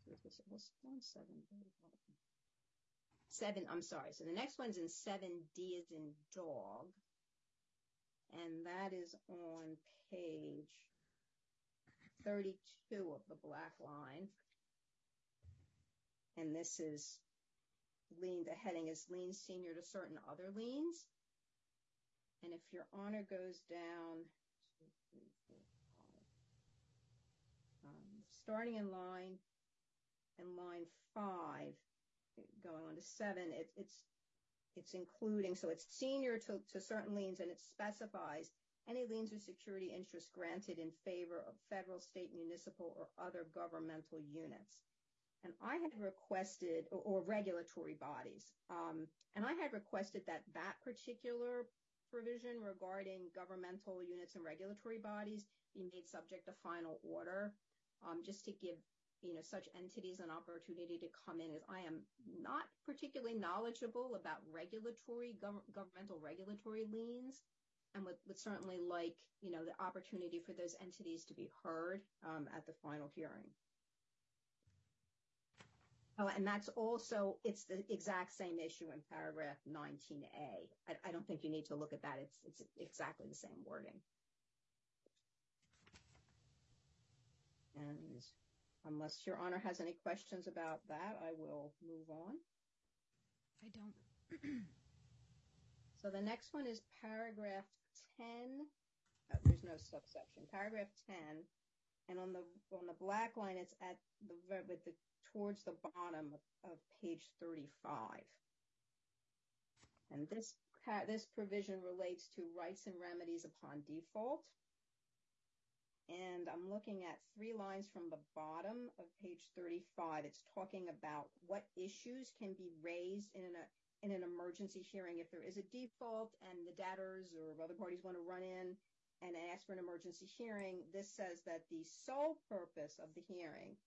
seven, I'm sorry, so the next one's in 7D is in dog, and that is on page 32 of the black line, and this is lien. the heading is lien senior to certain other liens, and if Your Honor goes down, starting in line, in line five, going on to seven, it's including, so it's senior to certain liens, and it specifies any liens or security interest granted in favor of federal, state, municipal, or other governmental units, and I had requested, or regulatory bodies, um, and I had requested that that particular provision regarding governmental units and regulatory bodies be made subject to final order, Um, just to give, you know, such entities an opportunity to come in, as I am not particularly knowledgeable about regulatory, governmental regulatory liens, and would certainly like, you know, the opportunity for those entities to be heard um, at the final hearing. Oh, and that's also, it's the exact same issue in paragraph 19A. I don't think you need to look at that. It's exactly the same wording. And unless Your Honor has any questions about that, I will move on. I don't. So the next one is paragraph 10. There's no subsection. Paragraph 10, and on the black line, it's at the, towards the bottom of page 35. And this provision relates to rights and remedies upon default. And I'm looking at three lines from the bottom of page 35. It's talking about what issues can be raised in an emergency hearing if there is a default and the debtors or other parties want to run in and ask for an emergency hearing. This says that the sole purpose of the hearing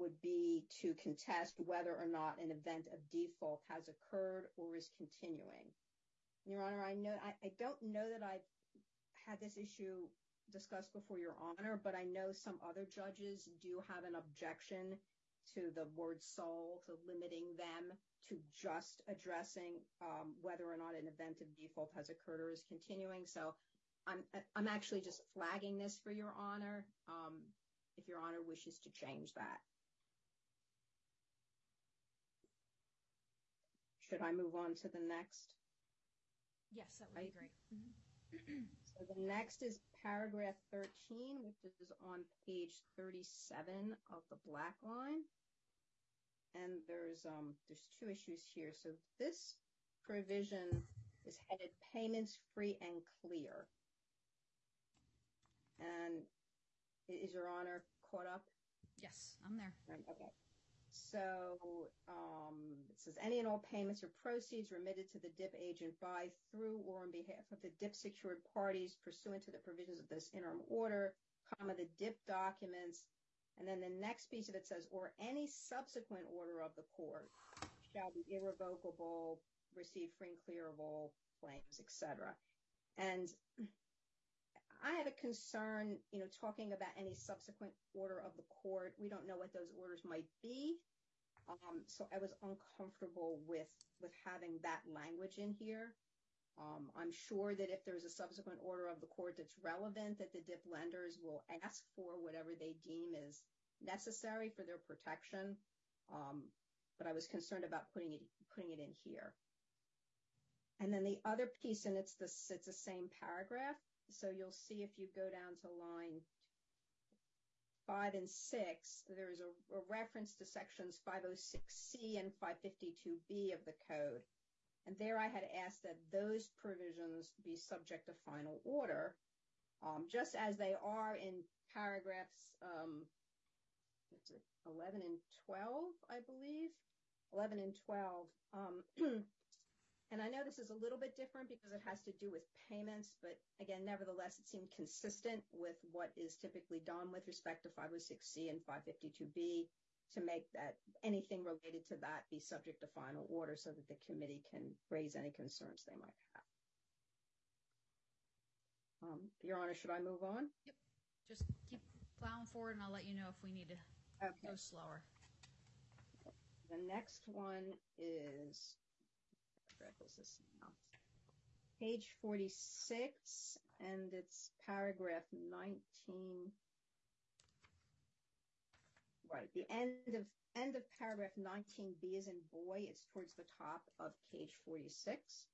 would be to contest whether or not an event of default has occurred or is continuing. Your Honor, I don't know that I've had this issue discussed before, Your Honor, but I know some other judges do have an objection to the word sole, so limiting them to just addressing um, whether or not an event of default has occurred or is continuing. So I'm actually just flagging this for Your Honor, um, if Your Honor wishes to change that. Should I move on to the next? Yes, that would be great. Mm-hmm. The next is paragraph 13, which is on page 37 of the black line. And um, there's two issues here. So this provision is headed payments free and clear. And is Your Honor caught up? Yes, I'm there. Okay. So um, it says any and all payments or proceeds remitted to the DIP agent by, through, or on behalf of the DIP secured parties pursuant to the provisions of this interim order, comma, the DIP documents. And then the next piece of it says, or any subsequent order of the court shall be irrevocable, receive free and clearable claims, et cetera. And I have a concern, you know, talking about any subsequent order of the court. We don't know what those orders might be. Um, so I was uncomfortable with having that language in here. Um, I'm sure that if there's a subsequent order of the court that's relevant, that the DIP lenders will ask for whatever they deem is necessary for their protection. Um, but I was concerned about putting it in here. And then the other piece, and it's the same paragraph. So you'll see if you go down to line five and six, there's a reference to sections 506C and 552B of the code. And there I had asked that those provisions be subject to final order, um, just as they are in paragraphs um, 11 and 12, I believe. 11 and 12. Um, And I know this is a little bit different because it has to do with payments. But again, nevertheless, it seemed consistent with what is typically done with respect to 506C and 552B to make that anything related to that be subject to final order so that the committee can raise any concerns they might have. Um, Your Honor, should I move on? Yep. Just keep plowing forward and I'll let you know if we need to go slower. The next one is page 46, and it's paragraph 19. Right. The end of paragraph 19B is in boy. It's towards the top of page 46.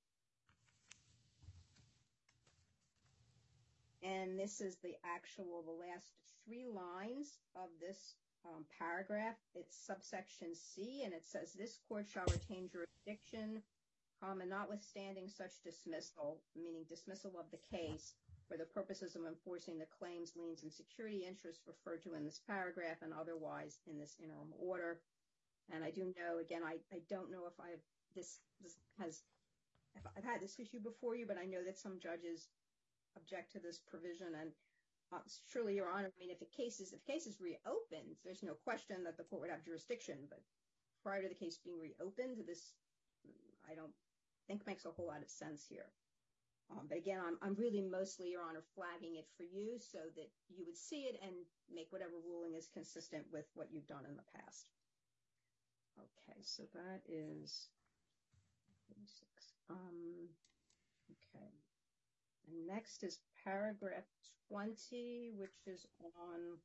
And this is the actual, the last three lines of this um, paragraph. It's subsection C, and it says, this court shall retain jurisdiction, Um, comma, notwithstanding such dismissal, meaning dismissal of the case, for the purposes of enforcing the claims, liens, and security interests referred to in this paragraph and otherwise in this interim order. And I do know, again, I don't know if I've had this issue before you, but I know that some judges object to this provision. And uh, surely, Your Honor, I mean, if the case is reopened, there's no question that the court would have jurisdiction. But prior to the case being reopened, this, I don't think, makes a whole lot of sense here. But again, I'm really mostly, Your Honor, flagging it for you so that you would see it and make whatever ruling is consistent with what you've done in the past. Okay, so that is, um, okay. And next is paragraph 20, which is on,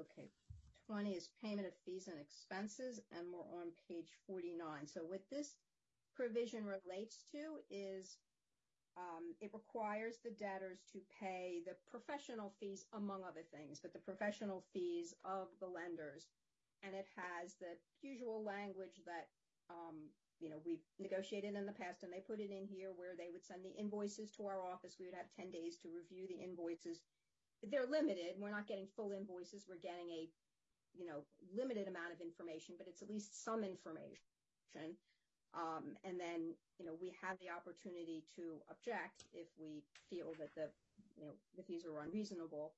okay, 20 is payment of fees and expenses, and we're on page 49. So what this provision relates to is um, it requires the debtors to pay the professional fees, among other things, but the professional fees of the lenders. And it has the usual language that, um, you know, we've negotiated in the past, and they put it in here where they would send the invoices to our office. We would have 10 days to review the invoices. They're limited. We're not getting full invoices. We're getting a, you know, limited amount of information, but it's at least some information. Um, and then, you know, we have the opportunity to object if we feel that the, you know, the fees are unreasonable.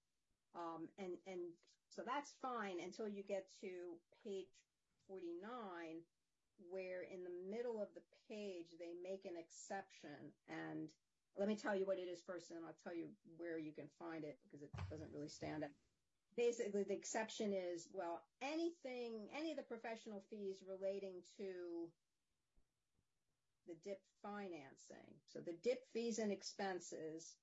Um, and so that's fine until you get to page 49, where in the middle of the page they make an exception. And let me tell you what it is first, and I'll tell you where you can find it because it doesn't really stand out. Basically, the exception is, well, anything, any of the professional fees relating to the DIP financing. So the DIP fees and expenses,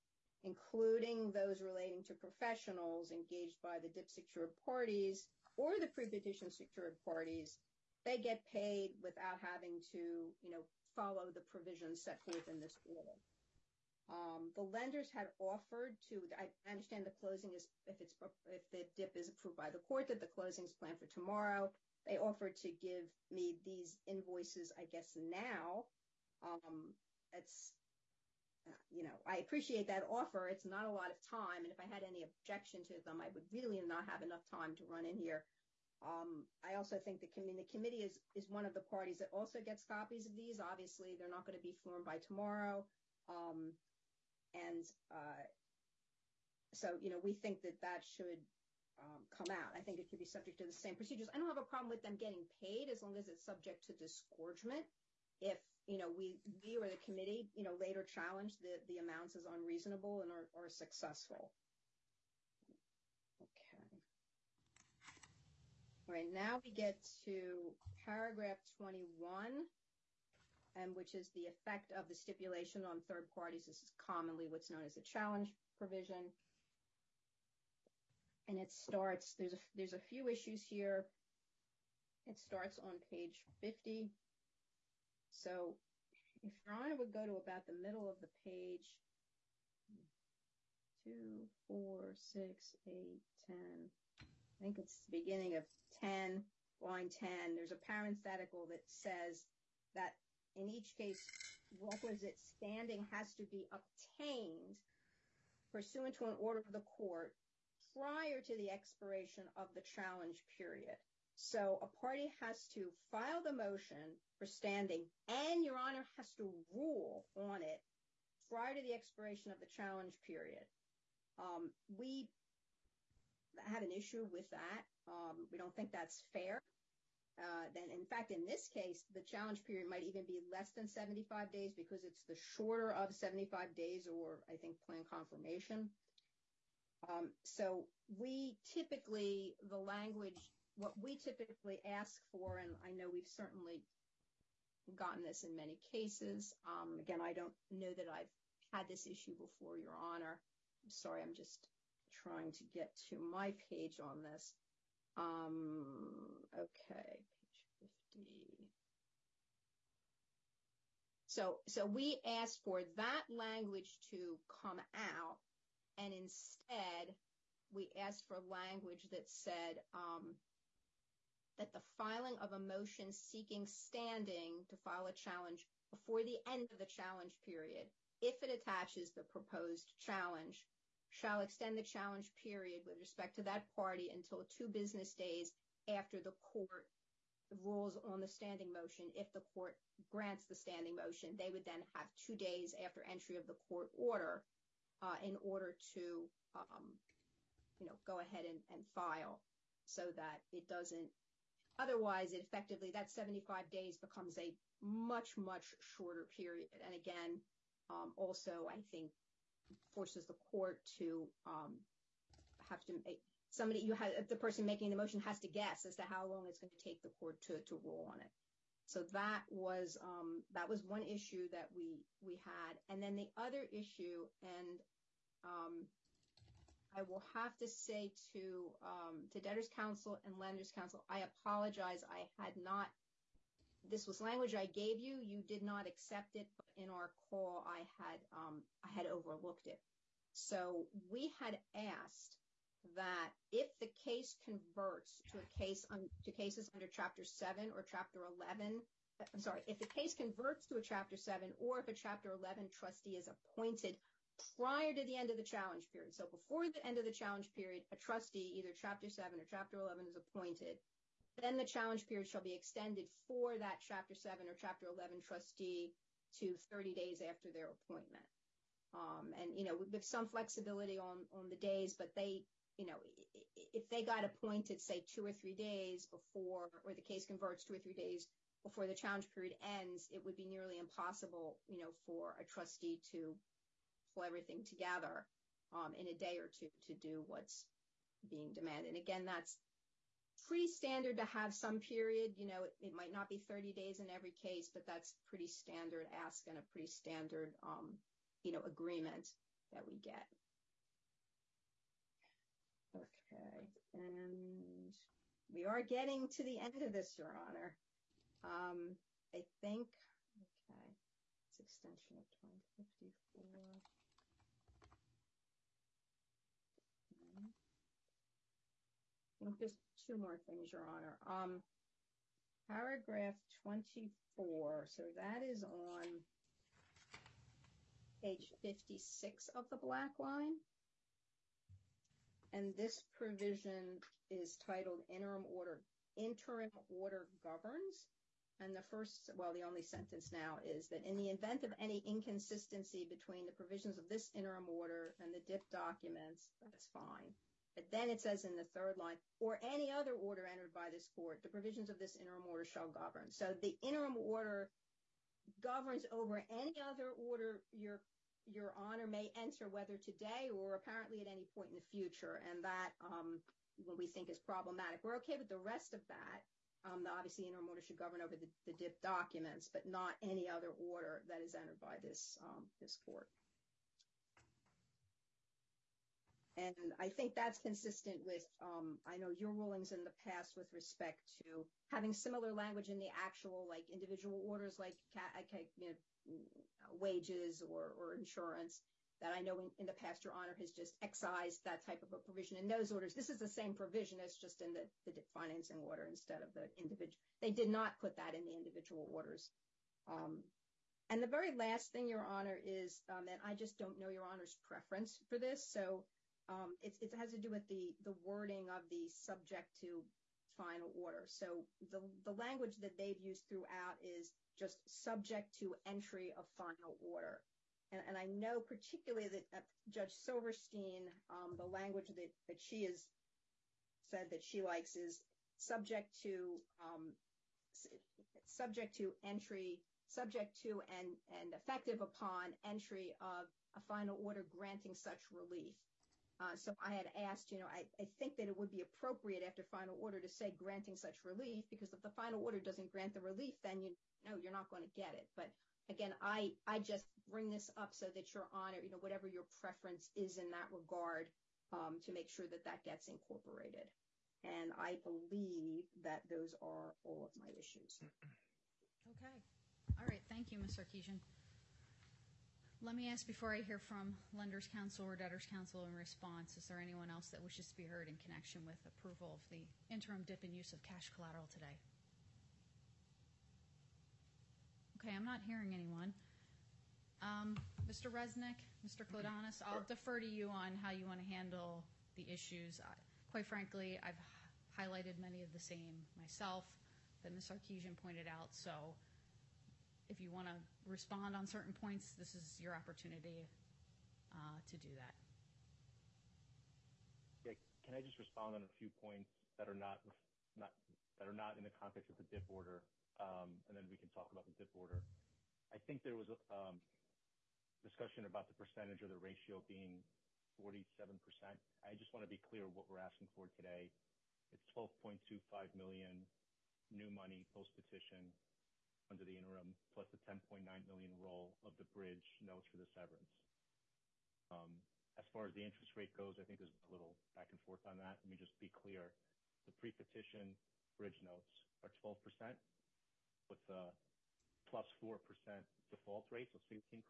including those relating to professionals engaged by the DIP secured parties or the pre-petition secured parties, they get paid without having to, you know, follow the provisions set forth in this order. Um, the lenders had offered to, I understand the closing is, if it's if the DIP is approved by the court, that the closing is planned for tomorrow. They offered to give me these invoices, I guess, now. Um, it's, uh, you know, I appreciate that offer. It's not a lot of time. And if I had any objection to them, I would really not have enough time to run in here. Um, I also think the committee is one of the parties that also gets copies of these. Obviously, they're not going to be formed by tomorrow. And uh, so, you know, we think that that should um, come out. I think it should be subject to the same procedures. I don't have a problem with them getting paid as long as it's subject to disgorgement. If, you know, we or the committee, you know, later challenge the amounts as unreasonable and are successful. Okay. All right. Now we get to paragraph 21, Um, which is the effect of the stipulation on third parties. This is commonly what's known as a challenge provision. And it starts, there's a few issues here. It starts on page 50. So if Your Honor would go to about the middle of the page, 2, 4, 6, 8, 10. I think it's the beginning of 10, line 10. There's a parenthetical that says that in each case, requisite standing has to be obtained pursuant to an order of the court prior to the expiration of the challenge period. So a party has to file the motion for standing and Your Honor has to rule on it prior to the expiration of the challenge period. Um, we have an issue with that. Um, we don't think that's fair. Uh, in fact, in this case, the challenge period might even be less than 75 days because it's the shorter of 75 days or I think plan confirmation. Um, so we typically, the language, what we typically ask for, and I know we've certainly gotten this in many cases. Um, again, I don't know that I've had this issue before, Your Honor. I'm sorry, I'm just trying to get to my page on this. Um, okay, page 50. So we asked for that language to come out and instead we asked for language that said um, that the filing of a motion seeking standing to file a challenge before the end of the challenge period, if it attaches the proposed challenge, shall extend the challenge period with respect to that party until two business days after the court rules on the standing motion. If the court grants the standing motion, they would then have two days after entry of the court order uh, in order to, um, you know, go ahead and file so that it doesn't, otherwise effectively that 75 days becomes a much, much shorter period. And again, um, also I think forces the court to um, have to, make somebody, you have the person making the motion has to guess as to how long it's going to take the court to rule on it. So that was um, that was one issue that we we had. And then the other issue, and um, I will have to say to debtors counsel and lenders counsel, I apologize. I had not, this was language I gave you. You did not accept it. But in our call, I had um, overlooked it. So we had asked that if the case converts to a case, to cases under chapter seven or chapter 11, I'm sorry, if the case converts to a chapter seven or if a chapter 11 trustee is appointed prior to the end of the challenge period. So before the end of the challenge period, a trustee, either chapter seven or chapter 11 is appointed, then the challenge period shall be extended for that chapter seven or chapter 11 trustee to 30 days after their appointment. Um, and, you know, with some flexibility on the days, but they, you know, if they got appointed, say two or three days before, or the case converts two or three days before the challenge period ends, it would be nearly impossible, you know, for a trustee to pull everything together um, in a day or two to do what's being demanded. And again, that's pretty standard to have some period. You know, it might not be 30 days in every case, but that's pretty standard ask and a pretty standard, um, you know, agreement that we get. Okay. And we are getting to the end of this, Your Honor. Um, I think, okay, it's extension of 2054. Just hmm. Two more things, Your Honor. Um, paragraph 24. So that is on page 56 of the black line. And this provision is titled interim order. Interim order governs. And the first, well, the only sentence now is that in the event of any inconsistency between the provisions of this interim order and the DIP documents, that's fine. Then it says in the third line, or any other order entered by this court, the provisions of this interim order shall govern. So the interim order governs over any other order Your Honor may enter, whether today or apparently at any point in the future. And that we think is problematic. We're okay with the rest of that. Obviously, interim order should govern over the DIP documents, but not any other order that is entered by this um this court. And I think that's consistent with, um, I know, your rulings in the past with respect to having similar language in the actual, like, individual orders, like wages or insurance, that I know in the past Your Honor has just excised that type of a provision in those orders. This is the same provision as just in the financing order instead of the individual. They did not put that in the individual orders. Um, and the very last thing, Your Honor, is um, that I just don't know Your Honor's preference for this. So Um, it has to do with the wording of the subject to final order. So the language that they've used throughout is just subject to entry of final order. And I know particularly that uh, Judge Silverstein, um, the language that she has said that she likes is subject to um, entry, subject to and effective upon entry of a final order granting such relief. Uh, so I had asked, you know, I think that it would be appropriate after final order to say granting such relief, because if the final order doesn't grant the relief, then you know you're not going to get it. But again, I just bring this up so that Your Honor, you know, whatever your preference is in that regard, um, to make sure that that gets incorporated. And I believe that those are all of my issues. Okay. All right. Thank you, Ms. Sarkessian. Let me ask before I hear from Lender's Counsel or Debtor's Counsel in response, is there anyone else that wishes to be heard in connection with approval of the interim dip in use of cash collateral today? Okay. I'm not hearing anyone. Um, Mr. Resnick, Mr. Klidonas, I'll defer to you on how you want to handle the issues. Quite frankly, I've highlighted many of the same myself that Ms. Sarkessian pointed out. So if you want to respond on certain points, this is your opportunity uh, to do that. Yeah, Can I just respond on a few points that are not that are not in the context of the dip order, um, and then we can talk about the dip order. I think there was a discussion about the percentage or the ratio being 47%. I just want to be clear what we're asking for today. It's 12.25 million new money post-petition under the interim, plus the 10.9 million roll of the bridge notes for the severance. Um, as far as the interest rate goes, I think there's a little back and forth on that. Let me just be clear. The pre-petition bridge notes are 12% with a plus 4% default rate, so 16%.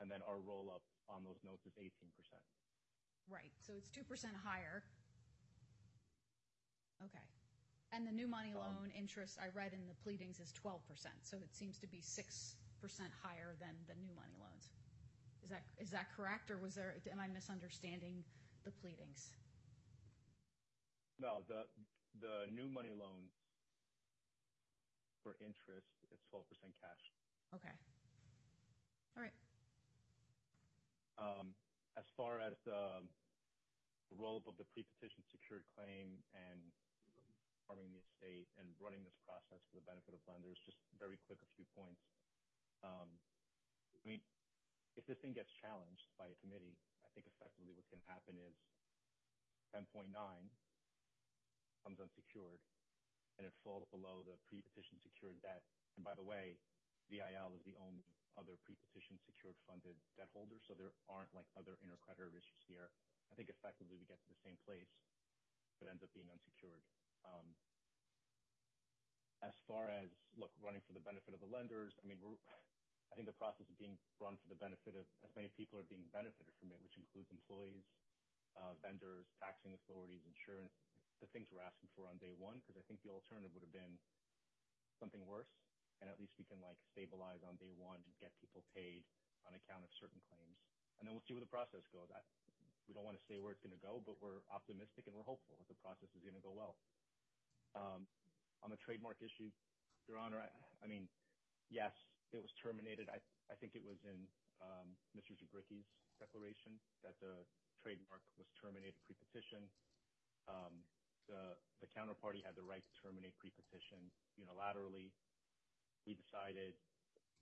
And then our roll-up on those notes is 18%. Right. So it's 2% higher. Okay. And the new money um, loan interest I read in the pleadings is 12%. So it seems to be 6% higher than the new money loans. Is that correct, or am I misunderstanding the pleadings? No, the new money loan for interest is 12% cash. Okay. All right. Um, as far as the roll-up of the pre-petition secured claim and farming the estate and running this process for the benefit of lenders. Just very quick, a few points. Um, I mean, if this thing gets challenged by a committee, I think effectively what's going to happen is 10.9 comes unsecured, and it falls below the pre-petition secured debt. And by the way, VIL is the only other pre-petition secured funded debt holder, so there aren't like other intercreditor issues here. I think effectively we get to the same place, but ends up being unsecured. Um, as far as, look, running for the benefit of the lenders, I mean, I think the process is being run for the benefit of as many people are being benefited from it, which includes employees, uh, vendors, taxing authorities, insurance, the things we're asking for on day one, because I think the alternative would have been something worse, and at least we can like, stabilize on day one and get people paid on account of certain claims. And then we'll see where the process goes. We don't want to say where it's going to go, but we're optimistic and we're hopeful that the process is going to go well. Um, on the trademark issue, Your Honor, I mean, yes, it was terminated. I think it was in um, Mr. Zabricki's declaration that the trademark was terminated pre-petition. Um, the counterparty had the right to terminate pre-petition unilaterally. We decided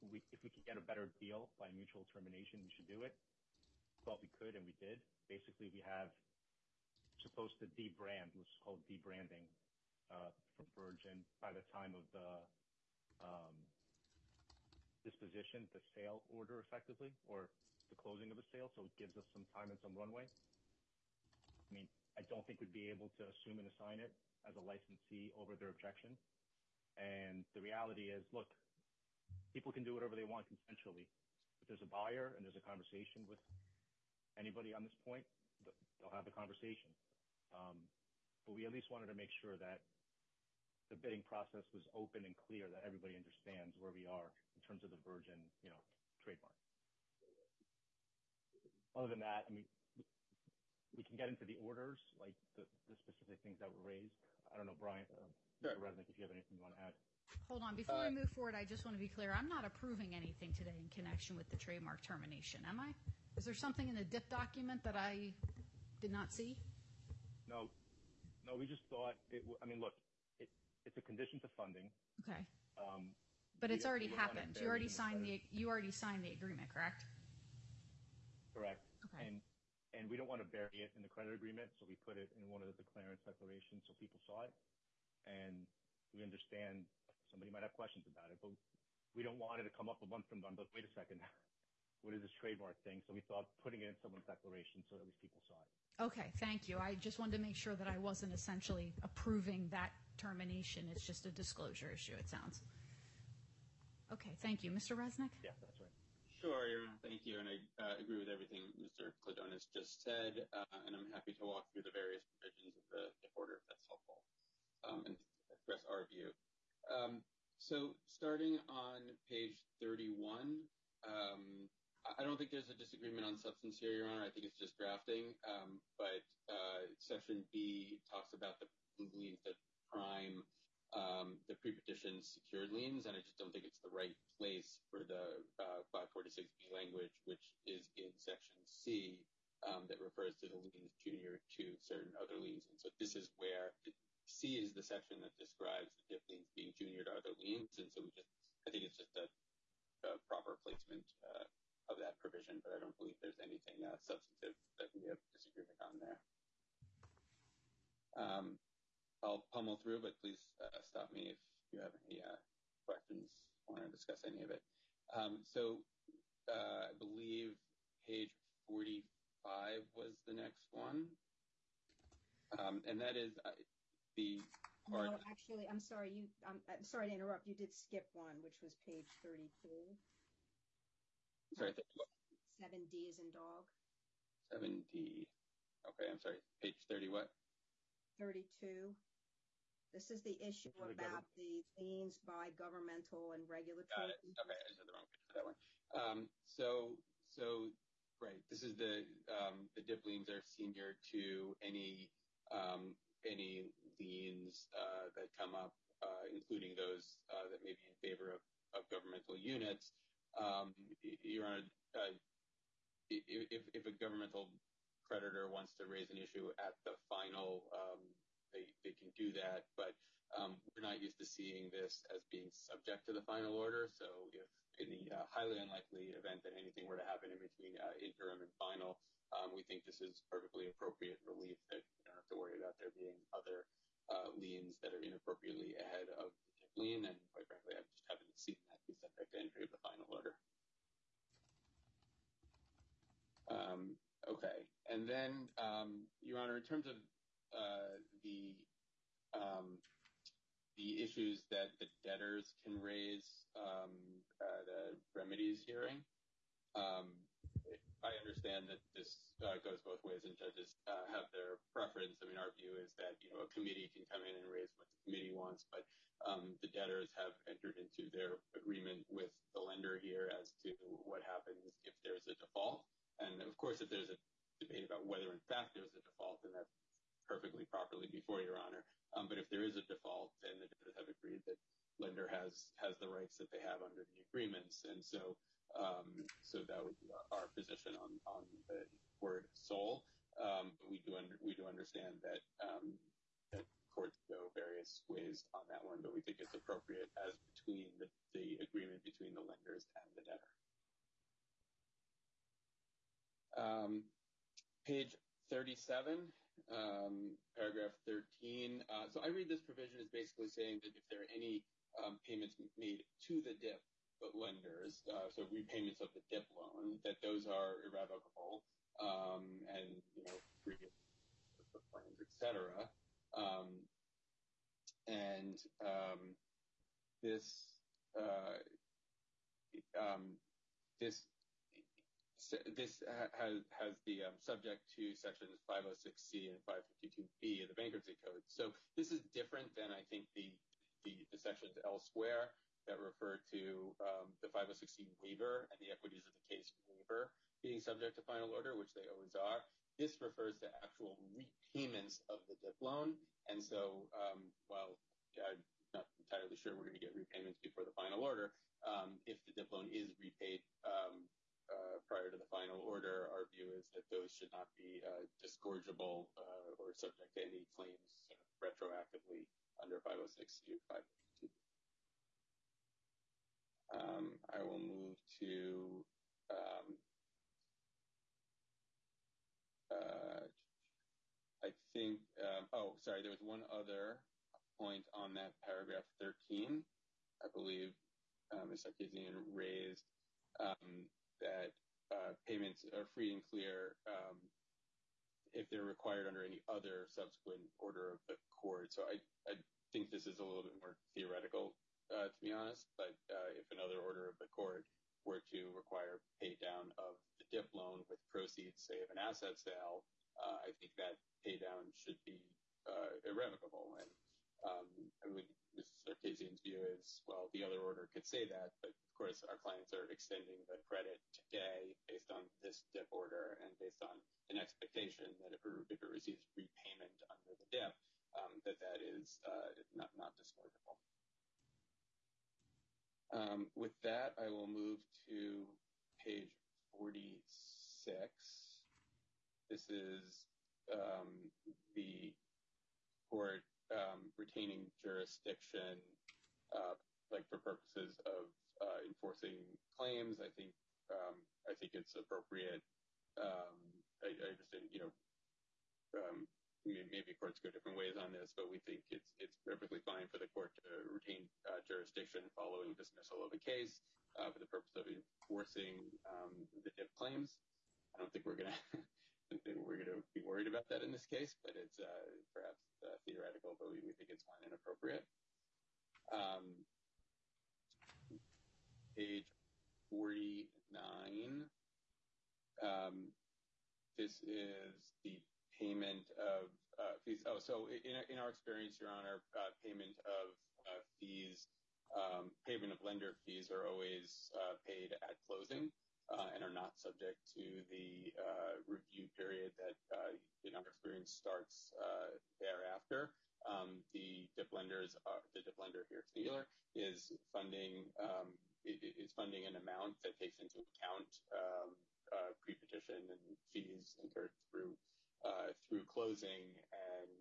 if we could get a better deal by mutual termination, we should do it. We thought we could, and we did. Basically, we have supposed to debrand, what's called debranding from Virgin by the time of the um, disposition, the sale order effectively, or the closing of the sale, so it gives us some time and some runway. I mean, I don't think we'd be able to assume and assign it as a licensee over their objection. And the reality is, look, people can do whatever they want consensually. If there's a buyer and there's a conversation with anybody on this point, they'll have the conversation. Um, but we at least wanted to make sure that the bidding process was open and clear, that everybody understands where we are in terms of the Virgin you know, trademark. Other than that, I mean, we can get into the orders, like the specific things that were raised. I don't know, Brian, uh, Mr. Resnick, if you have anything you want to add. Hold on. Before we move forward, I just want to be clear. I'm not approving anything today in connection with the trademark termination, am I? Is there something in the DIP document that I did not see? No. No, we just thought it – I mean, look, it's a condition to funding. Okay. Um, but it's already happened. You already signed the agreement, correct? Correct. Okay. And we don't want to bury it in the credit agreement, so we put it in one of the declarance declarations so people saw it. And we understand somebody might have questions about it, but we don't want it to come up a month from now But wait a second, what is this trademark thing? So we thought putting it in someone's declaration so at least people saw it. Okay, thank you. I just wanted to make sure that I wasn't essentially approving that termination. It's just a disclosure issue, it sounds. Okay, thank you. Mr. Resnick? Yeah, that's right. Sure, Your Honor. thank you. And I uh, agree with everything Mr. Klidonas just said, uh, and I'm happy to walk through the various provisions of the order if that's helpful um, and express our view. Um, so starting on page 31, um, I don't think there's a disagreement on substance here, Your Honor. I think it's just drafting. But uh, section B talks about the liens that prime um, the pre-petition secured liens, and I just don't think it's the right place for the uh, 546B language, which is in section C um, that refers to the liens junior to certain other liens. And so this is where C is the section that describes the DIP liens being junior to other liens. And so we just I think it's just a proper placement uh, of that provision, but I don't believe there's anything uh, substantive that we have disagreement on there. Um, I'll pummel through, but please uh, stop me if you have any uh, questions or want to discuss any of it. Um, so uh, I believe page 45 was the next one, um, and that is the part. No, actually, I'm sorry. You, I'm sorry to interrupt. You did skip one, which was page 32. Sorry. 7D as in dog. 7D. Okay, I'm sorry. Page 30 what? 32. This is the issue about the liens by governmental and regulatory. Got it. Okay, I said the wrong page for that one. Um, so, right, this is the um, DIP liens are senior to any, um, any liens uh, that come up, uh, including those uh, that may be in favor of governmental units. Your Honor, if a governmental creditor wants to raise an issue at the final, they can do that. But um, We're not used to seeing this as being subject to the final order. So if in the uh, highly unlikely event that anything were to happen in between uh, interim and final, um, we think this is perfectly appropriate relief that you don't have to worry about there being other uh, liens that are inappropriately ahead of the lien. And quite frankly, I just haven't seen that be subject to entry of the final order. Um, okay. And then, Your Honor, in terms of the Um, issues that the debtors can raise um, at a remedies hearing, um, I understand that this uh, goes both ways and judges uh, have their preference. I mean, our view is that you know, a committee can come in and raise what the committee wants, but the debtors have entered into their agreement with the lender here as to what happens if there's a default. And, of course, if there's a debate about whether, in fact, there's a default, then that's perfectly properly before Your Honor. Um, but if there is a default, then the debtors have agreed that lender has the rights that they have under the agreements. And so um, that would be our position on the word sole. Um, but we do understand that courts go various ways on that one, but we think it's appropriate as between the agreement between the lenders and the debtor. Page 37, Um, paragraph 13. Uh, so I read this provision as basically saying that if there are any um, payments made to the DIP but lenders, uh, so repayments of the DIP loan, that those are irrevocable um, and, you know, et cetera. And this, uh, this Uh, has the um, subject to sections 506C and 552B of the Bankruptcy Code. So this is different than, I think, the sections elsewhere that refer to um, the 506C waiver and the equities of the case waiver being subject to final order, which they always are. This refers to actual repayments of the DIP loan. And so um, while I'm not entirely sure we're going to get repayments before the final order, if the DIP loan is repaid Uh, prior to the final order, our view is that those should not be uh, disgorgeable uh, or subject to any claims retroactively under 506C or 552B. Um, I will move to, um, I think, um, oh, sorry, there was one other point on that paragraph 13. I believe Ms. Sarkessian raised that uh, payments are free and clear um, if they're required under any other subsequent order of the court. So I think this is a little bit more theoretical, uh, to be honest. But uh, if another order of the court were to require pay down of the DIP loan with proceeds, say, of an asset sale, I think that pay down should be irrevocable. And Um, Ms. Sarkessian's view is, well, the other order could say that. But, of course, our clients are extending the credit today based on this DIP order and based on an expectation that if it receives repayment under the DIP, um, that that is uh, not disgorgeable. Um, with that, I will move to page 46. This is court retaining jurisdiction, uh, like, for purposes of uh, enforcing claims. I think um, it's appropriate. Um, I understand, you know, um, maybe courts go different ways on this, but we think it's perfectly fine for the court to retain uh, jurisdiction following dismissal of a case for the purpose of enforcing the DIP claims. I don't think we're going to be worried about that in this case, but it's uh, perhaps uh, theoretical, but we think it's fine and appropriate. Um, page 49. Um, this is the payment of uh, fees. Oh, so in our experience, Your Honor, payment of fees, um, payment of lender fees are always paid at closing Uh, and are not subject to the uh, review period that, uh, in our experience, starts thereafter. Um, the DIP lender here, Taylor, um, is funding an amount that takes into account um, pre-petition and fees incurred through Uh, through closing, and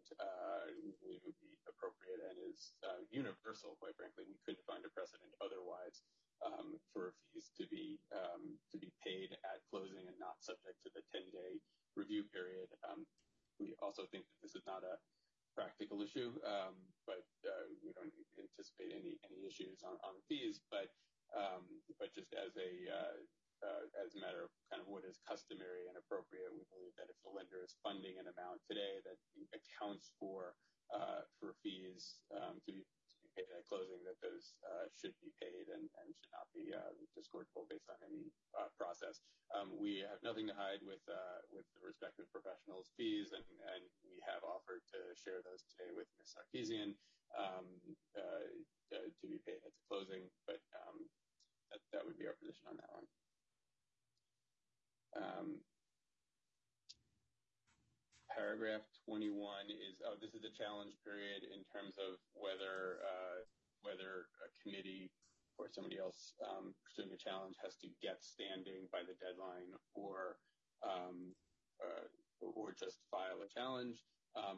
believe it would be appropriate and is uh, universal, quite frankly. We couldn't find a precedent otherwise um, for fees um, to be paid at closing and not subject to the 10-day review period. Um, we also think that this is not a practical issue, but we don't anticipate any issues on fees. But just as a Uh, matter of kind of what is customary and appropriate, we believe that if the lender is funding an amount today that accounts for uh, fees um, to be paid at closing, that those uh, should be paid and should not be disgorgeable based on any process. Um, we have nothing to hide with the respective professionals' fees, and we have offered to share those today with Ms. Sarkessian um, to be paid at the closing, but that would be our position on that one. Um, paragraph 21 is, oh, this is a challenge period in terms of whether uh, whether a committee or somebody else um, pursuing a challenge has to get standing by the deadline or um, uh, or just file a challenge.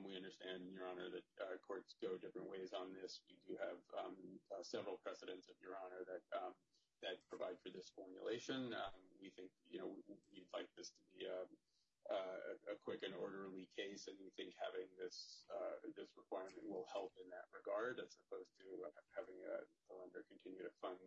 We understand, Your Honor, that uh, courts go different ways on this. We do have several precedents, of Your Honor, that provide for this formulation. Um, we think you know, we'd like this to be a quick and orderly case, and we think having uh, this requirement will help in that regard as opposed to having the lender continue to fund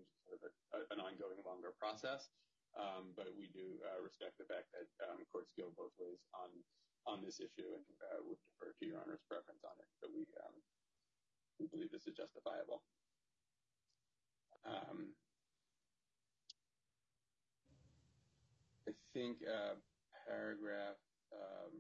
an ongoing longer process. Um, but we do uh, respect the fact that um, courts go both ways on this issue and uh, would defer to Your Honor's preference on it, but we believe this is justifiable. I think uh, paragraph, um,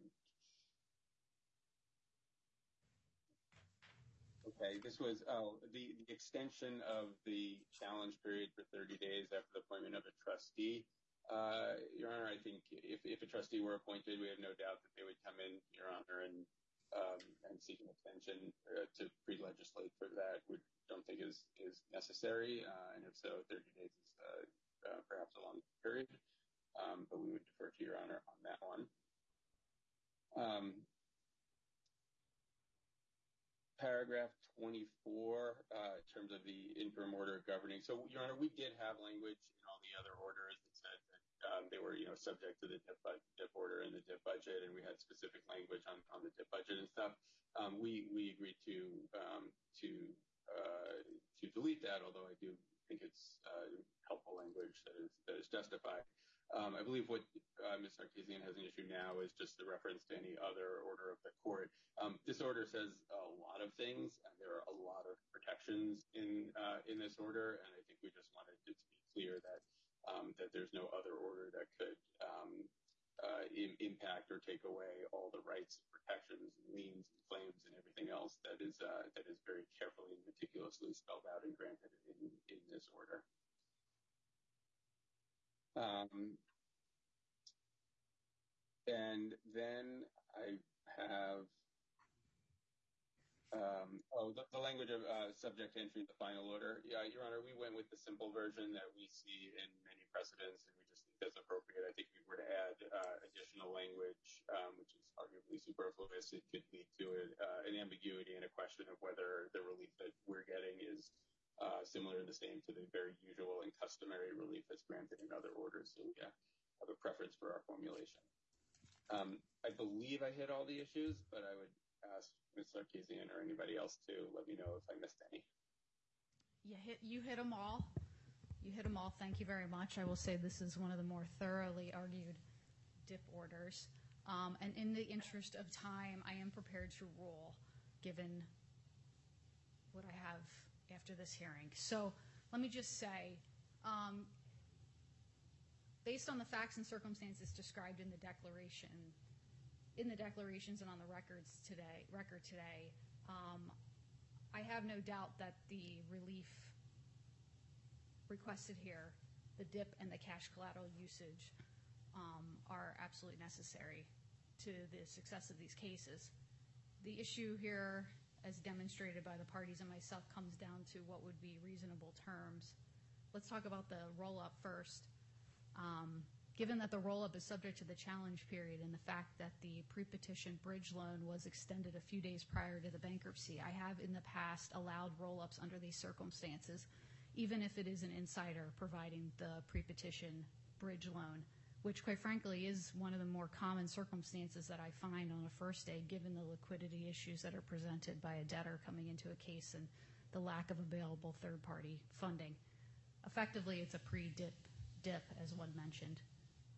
okay, this was oh, the the extension of the challenge period for 30 days after the appointment of a trustee. Uh, Your Honor, I think if if a trustee were appointed, we have no doubt that they would come in, Your Honor, and um, and seek an extension uh, to pre-legislate for that. We don't think is necessary, and if so, 30 days is perhaps a long period, Um, but we would defer to Your Honor on that one. Um, paragraph 24 uh, in terms of the interim order governing. So, Your Honor, we did have language in all the other orders that said that um, they were you know, subject to the DIP order and the DIP budget, and we had specific language on the DIP budget and stuff. We agreed uh, to delete that, although I do think it's uh, helpful language that is justified. Um, I believe what uh, Ms. Sarkessian has an issue now is just the reference to any other order of the court. Um, this order says a lot of things, and there are a lot of protections in uh, this order, and I think we just wanted it to be clear that um, there's no other order that could uh, impact or take away all the rights, protections, liens, claims, and everything else that is very carefully and meticulously spelled out and granted in this order. Um, and then I have um, oh, the language of uh, subject entry in the final order. Yeah, Your Honor, we went with the simple version that we see in many precedents, and we just think that's appropriate. I think if we were to add uh, additional language, um, which is arguably superfluous, it could lead to uh, an ambiguity and a question of whether the relief that we're getting is Uh, similar to the same to the very usual and customary relief that's granted in other orders. So we have a preference for our formulation. Um, I believe I hit all the issues, but I would ask Ms. Sarkessian or anybody else to let me know if I missed any. You hit them all. You hit them all. Thank you very much. I will say this is one of the more thoroughly argued DIP orders. Um, and in the interest of time, I am prepared to rule, given what I have after this hearing. So let me just say, um, based on the facts and circumstances described in the declaration, in the declarations and on the record today, um, I have no doubt that the relief requested here, the DIP and the cash collateral usage, um, are absolutely necessary to the success of these cases. The issue here, as demonstrated by the parties and myself, comes down to what would be reasonable terms. Let's talk about the roll-up first. Um, given that the roll-up is subject to the challenge period and the fact that the pre-petition bridge loan was extended a few days prior to the bankruptcy, I have in the past allowed roll-ups under these circumstances, even if it is an insider providing the pre-petition bridge loan, which quite frankly is one of the more common circumstances that I find on a first day, given the liquidity issues that are presented by a debtor coming into a case and the lack of available third-party funding. Effectively, it's a pre-dip, dip, as one mentioned.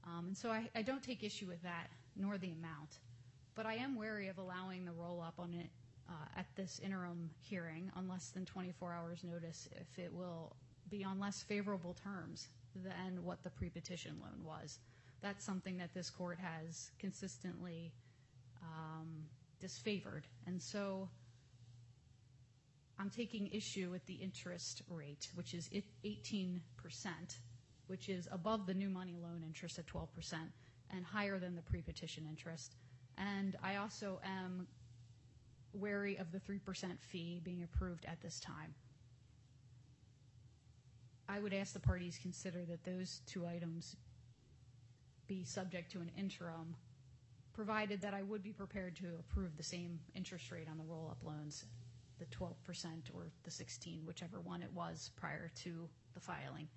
Um, and so I don't take issue with that, nor the amount. But I am wary of allowing the roll-up on it uh, at this interim hearing on less than 24 hours notice if it will be on less favorable terms than what the pre-petition loan was. That's something that this court has consistently um, disfavored. And so I'm taking issue with the interest rate, which is 18%, which is above the new money loan interest at 12% and higher than the pre-petition interest. And I also am wary of the 3% fee being approved at this time. I would ask the parties consider that those two items be subject to an interim, provided that I would be prepared to approve the same interest rate on the roll-up loans, the 12% or the 16, whichever one it was prior to the filing.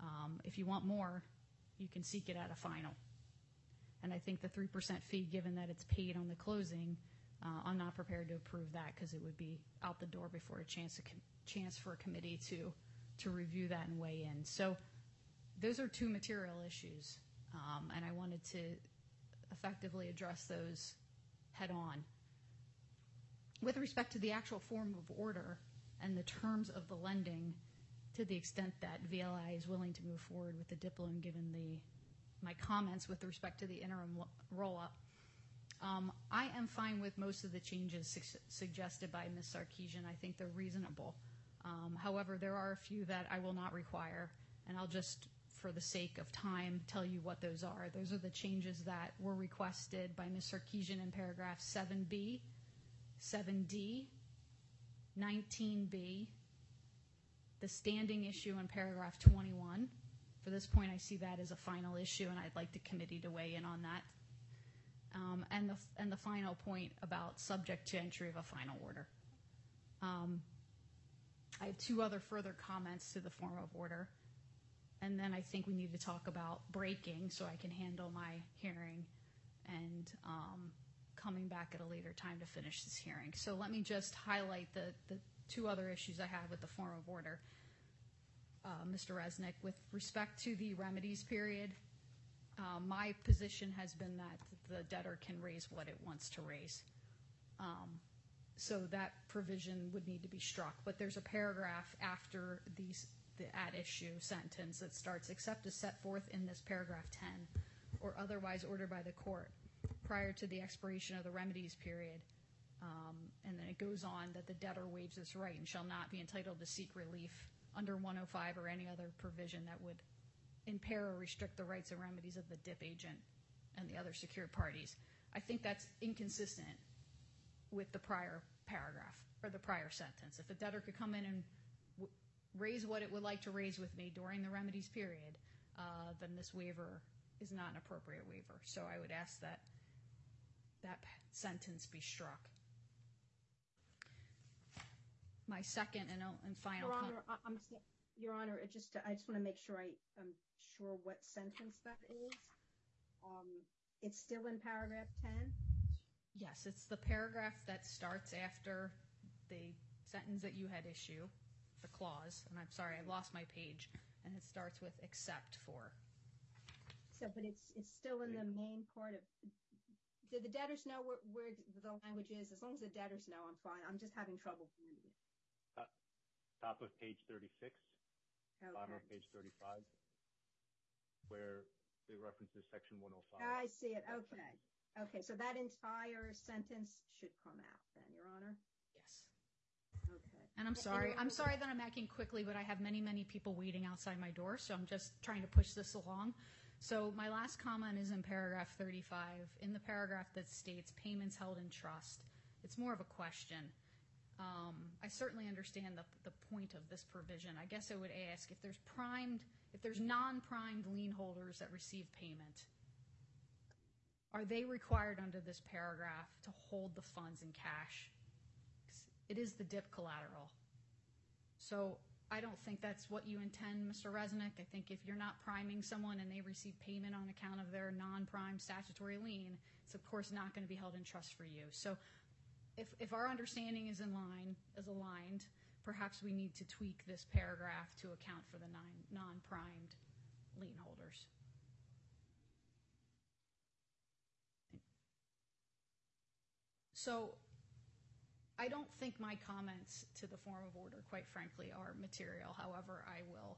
Um, if you want more, you can seek it at a final. And I think the 3% fee, given that it's paid on the closing, uh, I'm not prepared to approve that because it would be out the door before a chance for a committee to to review that and weigh in. So those are two material issues, Um, and I wanted to effectively address those head-on. With respect to the actual form of order and the terms of the lending, to the extent that VLI is willing to move forward with the DIP loan, given my comments with respect to the interim roll-up, um, I am fine with most of the changes suggested by Ms. Sarkessian. I think they're reasonable. Um, however, there are a few that I will not require, and I'll just, for the sake of time, tell you what those are. Those are the changes that were requested by Ms. Sarkessian in paragraph 7B, 7D, 19B, the standing issue in paragraph 21. For this point, I see that as a final issue, and I'd like the committee to weigh in on that. Um, and the final point about subject to entry of a final order. Um, I have two other further comments to the form of order, and then I think we need to talk about breaking so I can handle my hearing and um, coming back at a later time to finish this hearing. So let me just highlight the the two other issues I have with the form of order. Uh, Mr. Resnick, with respect to the remedies period, uh, my position has been that the debtor can raise what it wants to raise. Um, so that provision would need to be struck. But there's a paragraph after the at-issue sentence that starts, except as set forth in this paragraph 10, or otherwise ordered by the court prior to the expiration of the remedies period. Um, and then it goes on that the debtor waives this right and shall not be entitled to seek relief under 105 or any other provision that would impair or restrict the rights and remedies of the DIP agent and the other secured parties. I think that's inconsistent with the prior paragraph or the prior sentence. If a debtor could come in and raise what it would like to raise with me during the remedies period, uh, then this waiver is not an appropriate waiver. So I would ask that that sentence be struck. My second and final comment. Your Honor, I just want to make sure I'm sure what sentence that is. Um, it's still in paragraph 10? Yes, it's the paragraph that starts after the sentence that you had issued, the clause. And I'm sorry, I lost my page. And it starts with except for. So, but it's it's still in the main part of – do the debtors know where the language is? As long as the debtors know, I'm fine. I'm just having trouble finding it. Uh, top of page 36, bottom of page 35, where it references section 105. I see it. Okay. Okay, so that entire sentence should come out then, Your Honor? And I'm sorry. I'm sorry that I'm acting quickly, but I have many, many people waiting outside my door, so I'm just trying to push this along. So my last comment is in paragraph 35. In the paragraph that states payments held in trust, it's more of a question. Um, I certainly understand the point of this provision. I guess I would ask if there's primed, if there's non-primed lien holders that receive payment, are they required under this paragraph to hold the funds in cash? It is the DIP collateral. So I don't think that's what you intend, Mr. Resnick. I think if you're not priming someone and they receive payment on account of their non-prime statutory lien, it's, of course, not going to be held in trust for you. So if our understanding is in line, is aligned, perhaps we need to tweak this paragraph to account for the non-primed lien holders. So I don't think my comments to the form of order, quite frankly, are material. However, I will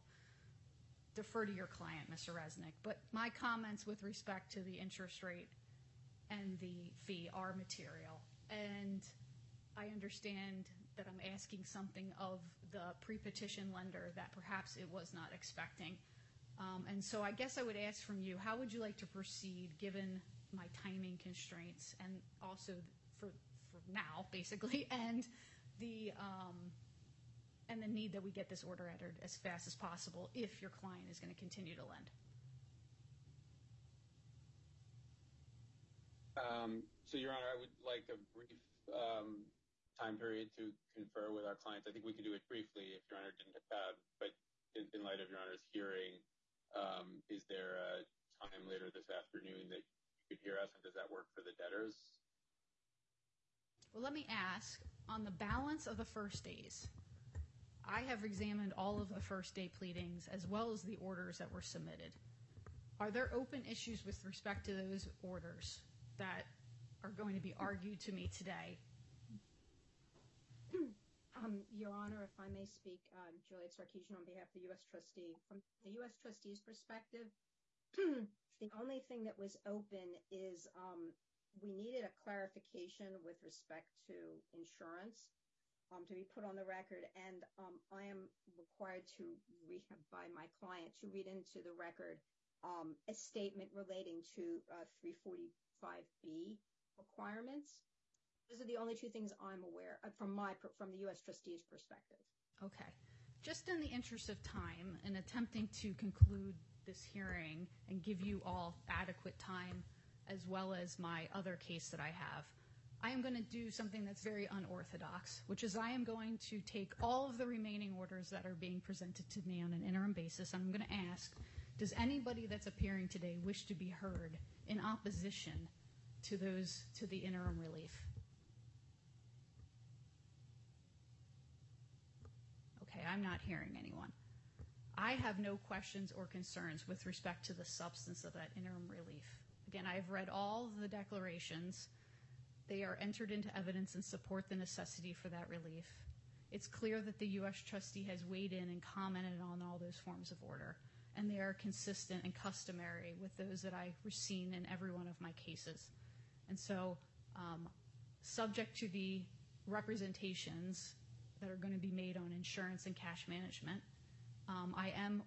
defer to your client, Mr. Resnick. But my comments with respect to the interest rate and the fee are material. And I understand that I'm asking something of the pre-petition lender that perhaps it was not expecting. Um, and so I guess I would ask from you, how would you like to proceed given my timing constraints and also for now, basically, um, and the need that we get this order entered as fast as possible if your client is going to continue to lend? Um, so, Your Honor, I would like a brief um, time period to confer with our clients. I think we can do it briefly if Your Honor didn't have, but in light of Your Honor's hearing, is there a time later this afternoon that you could hear us, and does that work for the debtors? Well, let me ask, on the balance of the first days, I have examined all of the first day pleadings as well as the orders that were submitted. Are there open issues with respect to those orders that are going to be argued to me today? Um, Your Honor, if I may speak, um, Juliet Sarkessian on behalf of the U.S. Trustee. From the U.S. Trustee's perspective, the only thing that was open is um, we needed a clarification with respect to insurance um, to be put on the record, and um, I am required to, by my client to read into the record um, a statement relating to uh, 345B requirements. Those are the only two things I'm aware of from the U.S. Trustee's perspective. Okay. Just in the interest of time and attempting to conclude this hearing and give you all adequate time as well as my other case that I have, I am going to do something that's very unorthodox, which is I am going to take all of the remaining orders that are being presented to me on an interim basis, and I'm going to ask, does anybody that's appearing today wish to be heard in opposition to those to the interim relief? Okay, I'm not hearing anyone. I have no questions or concerns with respect to the substance of that interim relief. Again, I have read all the declarations. They are entered into evidence and support the necessity for that relief. It's clear that the U.S. Trustee has weighed in and commented on all those forms of order, and they are consistent and customary with those that I've seen in every one of my cases. And so um, subject to the representations that are going to be made on insurance and cash management, um, I am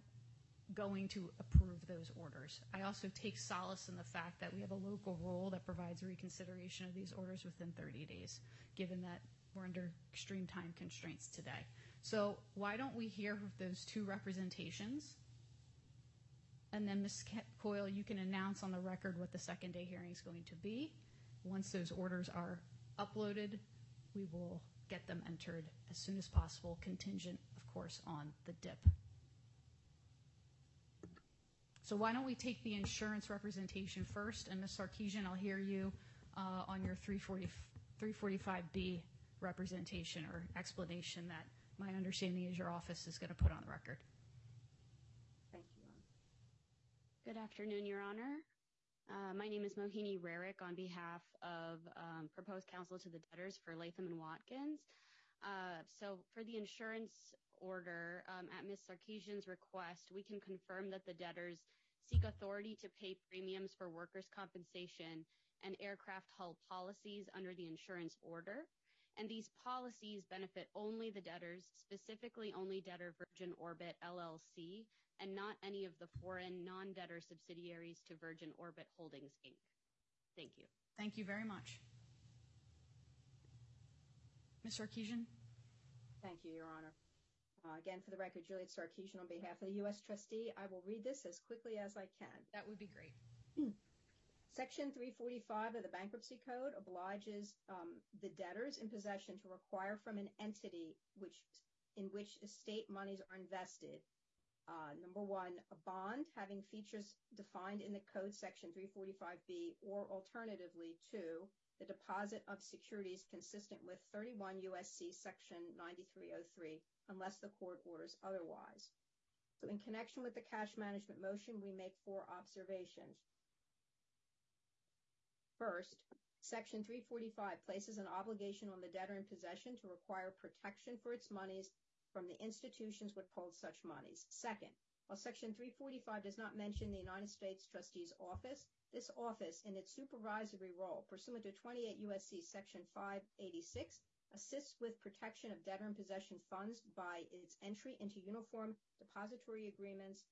going to approve those orders. I also take solace in the fact that we have a local rule that provides reconsideration of these orders within 30 days, given that we're under extreme time constraints today. So why don't we hear those two representations, and then, Ms. Coyle, you can announce on the record what the second day hearing is going to be. Once those orders are uploaded, we will get them entered as soon as possible, contingent, of course, on the DIP. So why don't we take the insurance representation first, and, Ms. Sarkessian, I'll hear you uh, on your 345B representation or explanation that my understanding is your office is going to put on the record. Thank you, Good afternoon, Your Honor. Uh, my name is Mohini Rarick on behalf of um, proposed counsel to the debtors for Latham & Watkins. Uh, so for the insurance order, um, at Ms. Sarkessian's request, we can confirm that the debtors seek authority to pay premiums for workers' compensation and aircraft hull policies under the insurance order. And these policies benefit only the debtors, specifically only debtor Virgin Orbit LLC, and not any of the foreign non-debtor subsidiaries to Virgin Orbit Holdings, Inc. Thank you. Thank you very much. Ms. Sarkessian? Thank you, Your Honor. Uh, again, for the record, Juliet Sarkessian on behalf of the U.S. trustee. I will read this as quickly as I can. That would be great. Section 345 of the Bankruptcy Code obliges um, the debtors in possession to require from an entity in which estate monies are invested, uh, number one, a bond having features defined in the Code Section 345B, or alternatively, two, the deposit of securities consistent with 31 U.S.C. Section 9303, unless the court orders otherwise. So in connection with the cash management motion, we make four observations. First, Section 345 places an obligation on the debtor in possession to require protection for its monies from the institutions which hold such monies. Second, while Section 345 does not mention the United States trustee's office, this office, in its supervisory role, pursuant to 28 U.S.C. Section 586, assists with protection of debtor in possession funds by its entry into uniform depository agreements,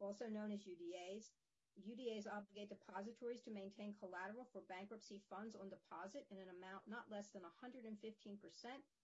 also known as UDAs. UDAs obligate depositories to maintain collateral for bankruptcy funds on deposit in an amount not less than 115%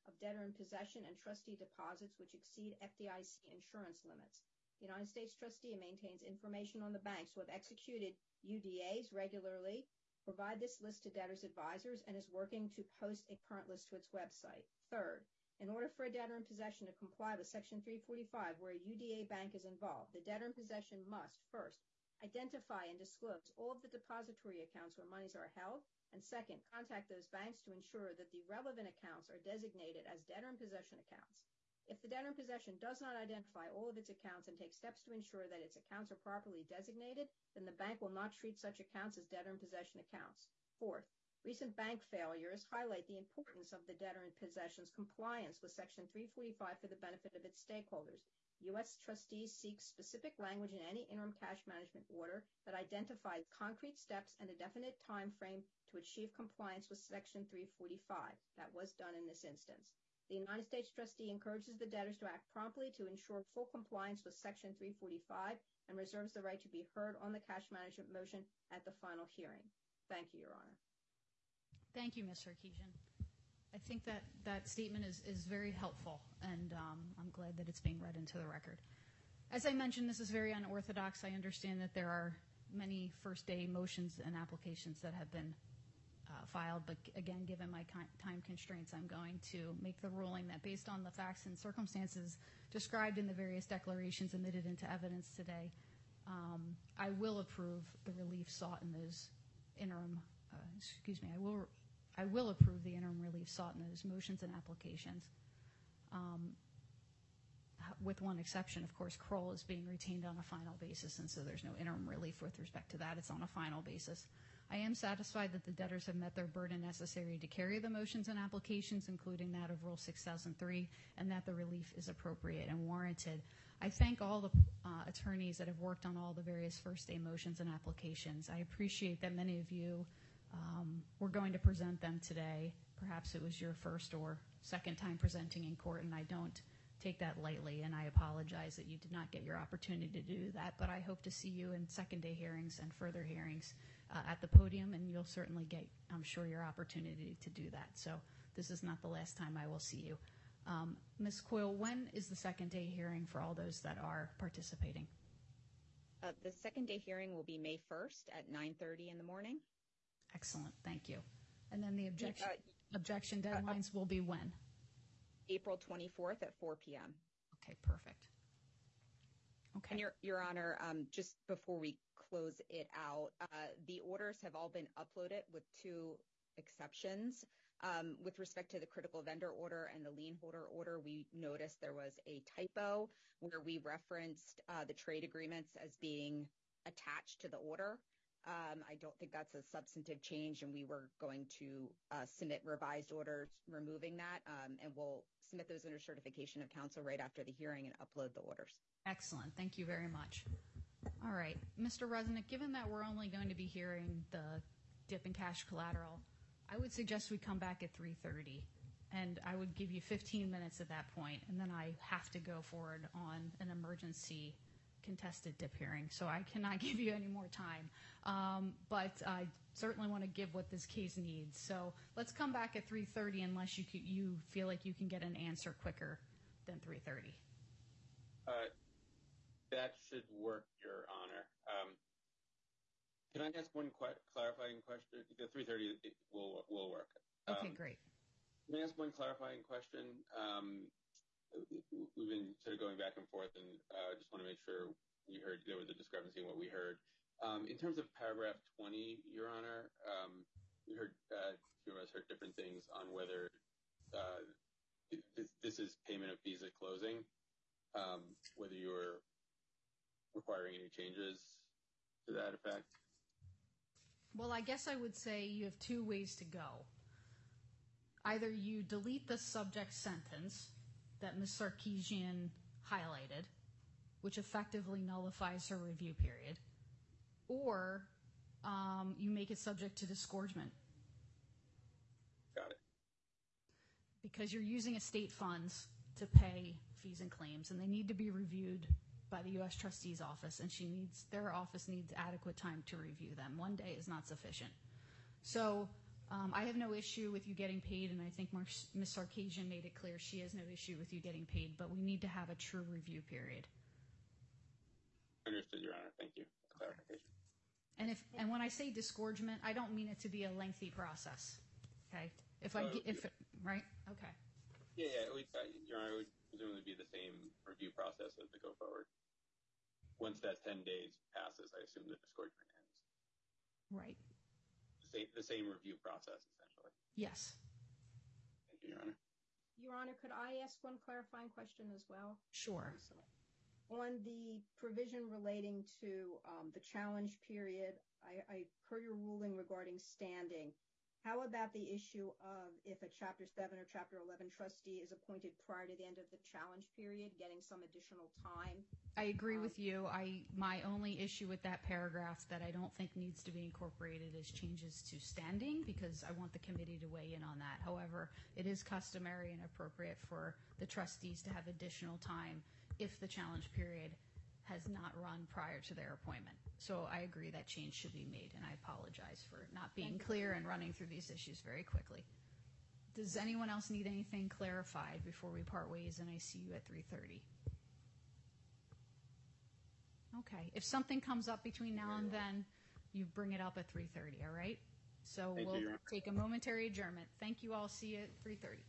of debtor in possession and trustee deposits which exceed FDIC insurance limits. The United States trustee maintains information on the banks who have executed UDAs regularly, provide this list to debtors' advisors, and is working to post a current list to its website. Third, in order for a debtor in possession to comply with Section 345 where a UDA bank is involved, the debtor in possession must, first, identify and disclose all of the depository accounts where monies are held, and second, contact those banks to ensure that the relevant accounts are designated as debtor in possession accounts. If the debtor in possession does not identify all of its accounts and take steps to ensure that its accounts are properly designated, then the bank will not treat such accounts as debtor in possession accounts. Fourth, recent bank failures highlight the importance of the debtor in possession's compliance with Section 345 for the benefit of its stakeholders. U.S. trustees seek specific language in any interim cash management order that identifies concrete steps and a definite time frame to achieve compliance with Section 345. That was done in this instance. The United States trustee encourages the debtors to act promptly to ensure full compliance with Section 345 and reserves the right to be heard on the cash management motion at the final hearing. Thank you, Your Honor. Thank you, Ms. Sarkessian. I think that that statement is very helpful, and um, I'm glad that it's being read into the record. As I mentioned, this is very unorthodox. I understand that there are many first-day motions and applications that have been Uh, filed, but again, given my time constraints, I'm going to make the ruling that based on the facts and circumstances described in the various declarations admitted into evidence today, um, I will approve the relief sought in those interim, uh, excuse me, I will I will approve the interim relief sought in those motions and applications. Um, with one exception, of course, Kroll is being retained on a final basis, and so there's no interim relief with respect to that. It's on a final basis. I am satisfied that the debtors have met their burden necessary to carry the motions and applications, including that of Rule 6003, and that the relief is appropriate and warranted. I thank all the uh, attorneys that have worked on all the various first-day motions and applications. I appreciate that many of you um, were going to present them today. Perhaps it was your first or second time presenting in court, and I don't take that lightly, and I apologize that you did not get your opportunity to do that, but I hope to see you in second-day hearings and further hearings Uh, at the podium, and you'll certainly get, I'm sure, your opportunity to do that. So this is not the last time I will see you. Um, Ms. Coyle, when is the second-day hearing for all those that are participating? Uh, the second-day hearing will be May 1st at 9.30 in the morning. Excellent. Thank you. And then the objection uh, objection deadlines will be when? April 24th at 4 p.m. Okay, perfect. Okay. And Your Your Honor, um, just before we close it out, uh, the orders have all been uploaded with two exceptions. Um, with respect to the critical vendor order and the lien holder order, we noticed there was a typo where we referenced uh, the trade agreements as being attached to the order. Um, I don't think that's a substantive change, and we were going to uh, submit revised orders removing that, um, and we'll submit those under certification of counsel right after the hearing and upload the orders. Excellent. Thank you very much. All right. Mr. Resnick, given that we're only going to be hearing the dip in cash collateral, I would suggest we come back at 3.30, and I would give you 15 minutes at that point, and then I have to go forward on an emergency contested dip hearing, so I cannot give you any more time. Um, but I certainly want to give what this case needs. So let's come back at 3:30 unless you you feel like you can get an answer quicker than 3:30. Uh, that should work, Your Honor. Um, can I ask one clarifying question? The 3:30 will will work. Okay, Um, great. Can I ask one clarifying question? Um, we've been sort of going back and forth, and I just want to make sure we heard there was a discrepancy in what we heard. Um, in terms of paragraph 20, Your Honor, um, we heard uh, two of us heard different things on whether uh, this, this is payment of fees at closing, um, whether you're requiring any changes to that effect. Well, I guess I would say you have two ways to go. Either you delete the subject sentence that Ms. Sarkessian highlighted, which effectively nullifies her review period, or um, you make it subject to disgorgement Got it. because you're using estate funds to pay fees and claims, and they need to be reviewed by the U.S. Trustee's office, and she needs their office needs adequate time to review them. One day is not sufficient. So um, I have no issue with you getting paid, and I think Mar- Ms. Sarkessian made it clear she has no issue with you getting paid, but we need to have a true review period. Understood, Your Honor. Thank you for clarification. And if and when I say disgorgement, I don't mean it to be a lengthy process. Okay, if I Uh, if it, right, okay. Yeah, yeah. Would, uh, Your Honor, would presumably be the same review process as the go forward. Once that 10 days passes, I assume the disgorgement ends. Right. The same, the same review process, essentially. Yes. Thank you, Your Honor. Your Honor, could I ask one clarifying question as well? Sure. On the provision relating to um, the challenge period, I, I heard your ruling regarding standing. How about the issue of if a Chapter 7 or Chapter 11 trustee is appointed prior to the end of the challenge period, getting some additional time? I agree with um, you. I my only issue with that paragraph that I don't think needs to be incorporated is changes to standing because I want the committee to weigh in on that. However, it is customary and appropriate for the trustees to have additional time if the challenge period has not run prior to their appointment. So I agree that change should be made, and I apologize for not being clear and running through these issues very quickly. Does anyone else need anything clarified before we part ways and I see you at 3:30? Okay. If something comes up between now and then, you bring it up at 3:30, all right? So Thank we'll Your take a momentary adjournment. Thank you all. See you at 3:30.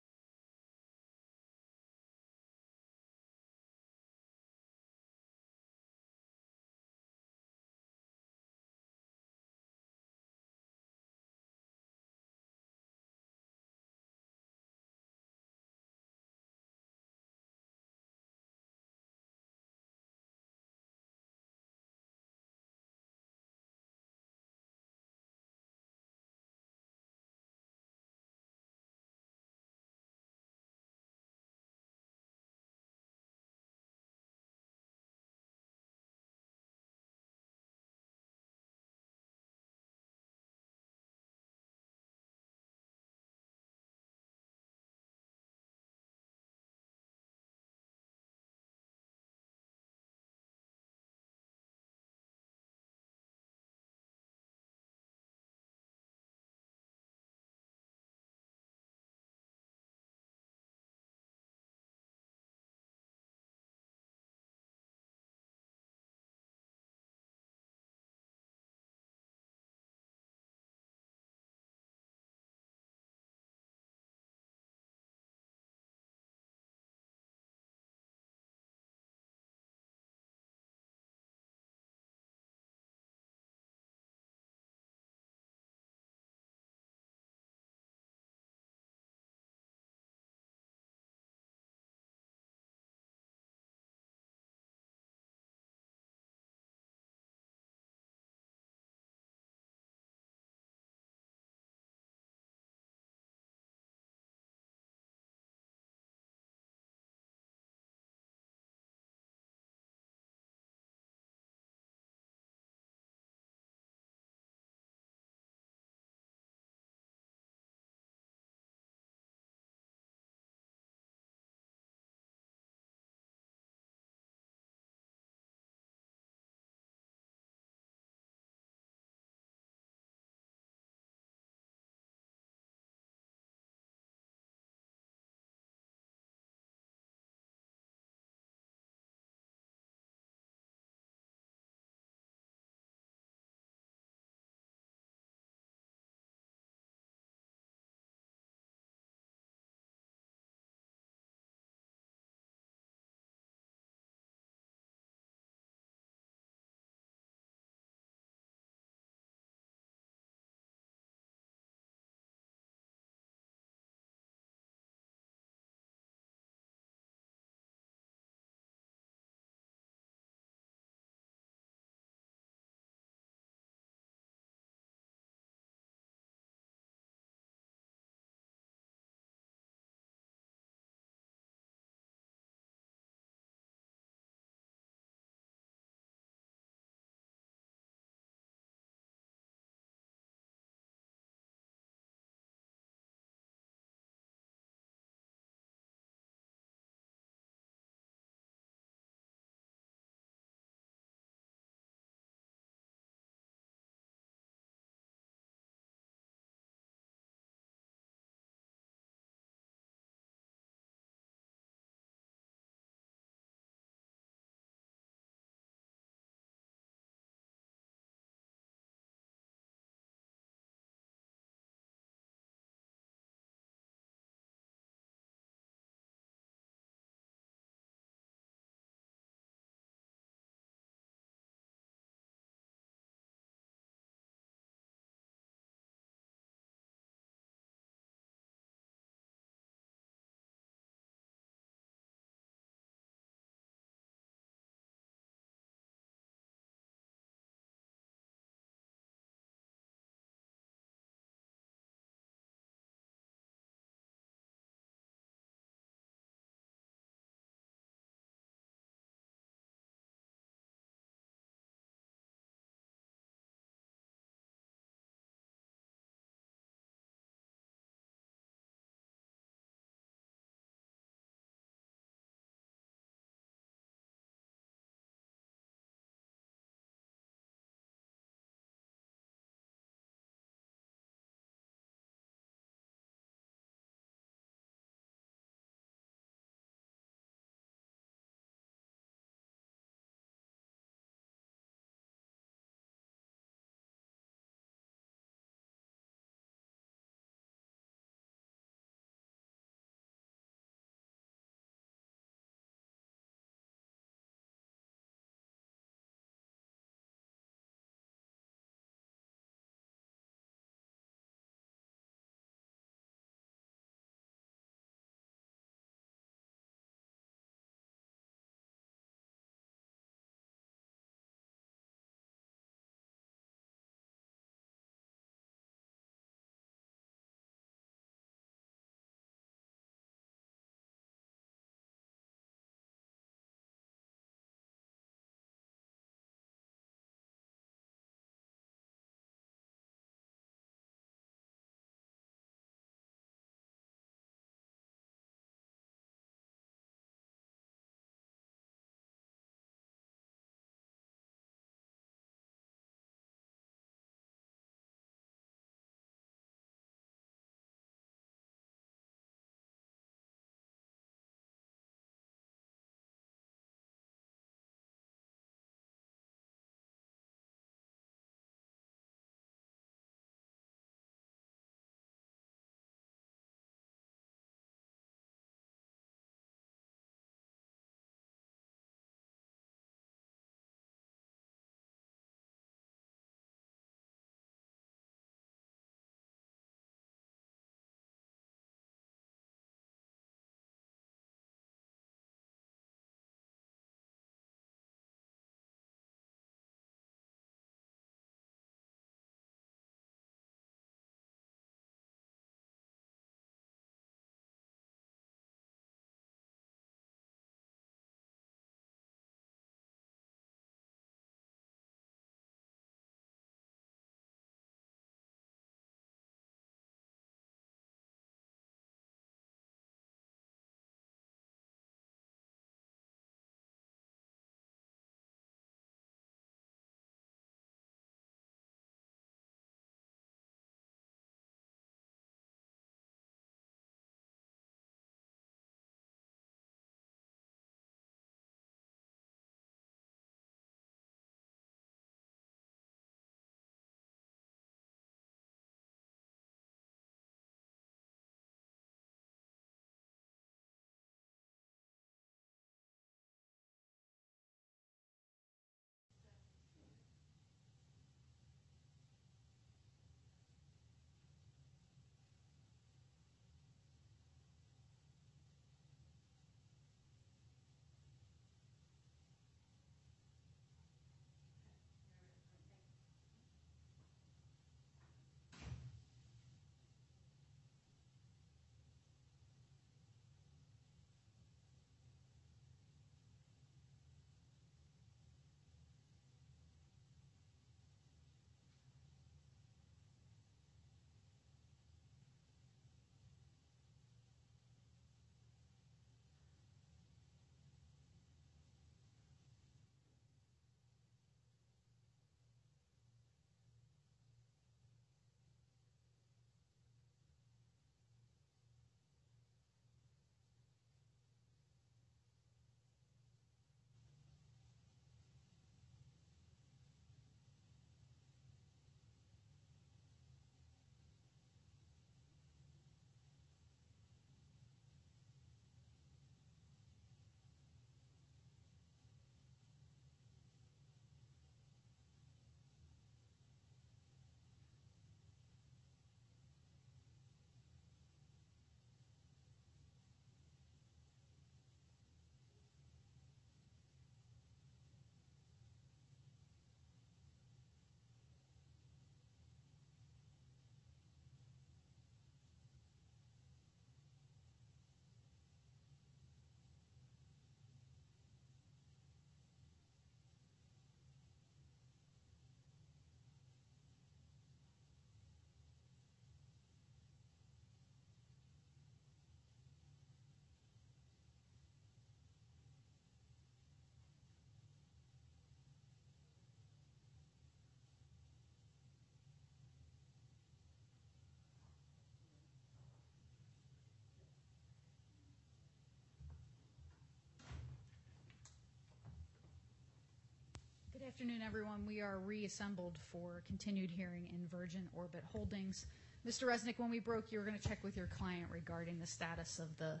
Good afternoon, everyone. We are reassembled for continued hearing in Virgin Orbit Holdings. Mr. Resnick, when we broke, you were going to check with your client regarding the status of the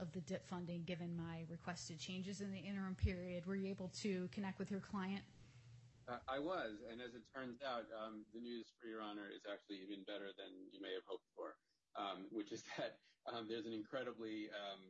of the DIP funding given my requested changes in the interim period. Were you able to connect with your client? Uh, I was, and as it turns out, um, the news for Your Honor is actually even better than you may have hoped for, um, which is that um, there's an incredibly um,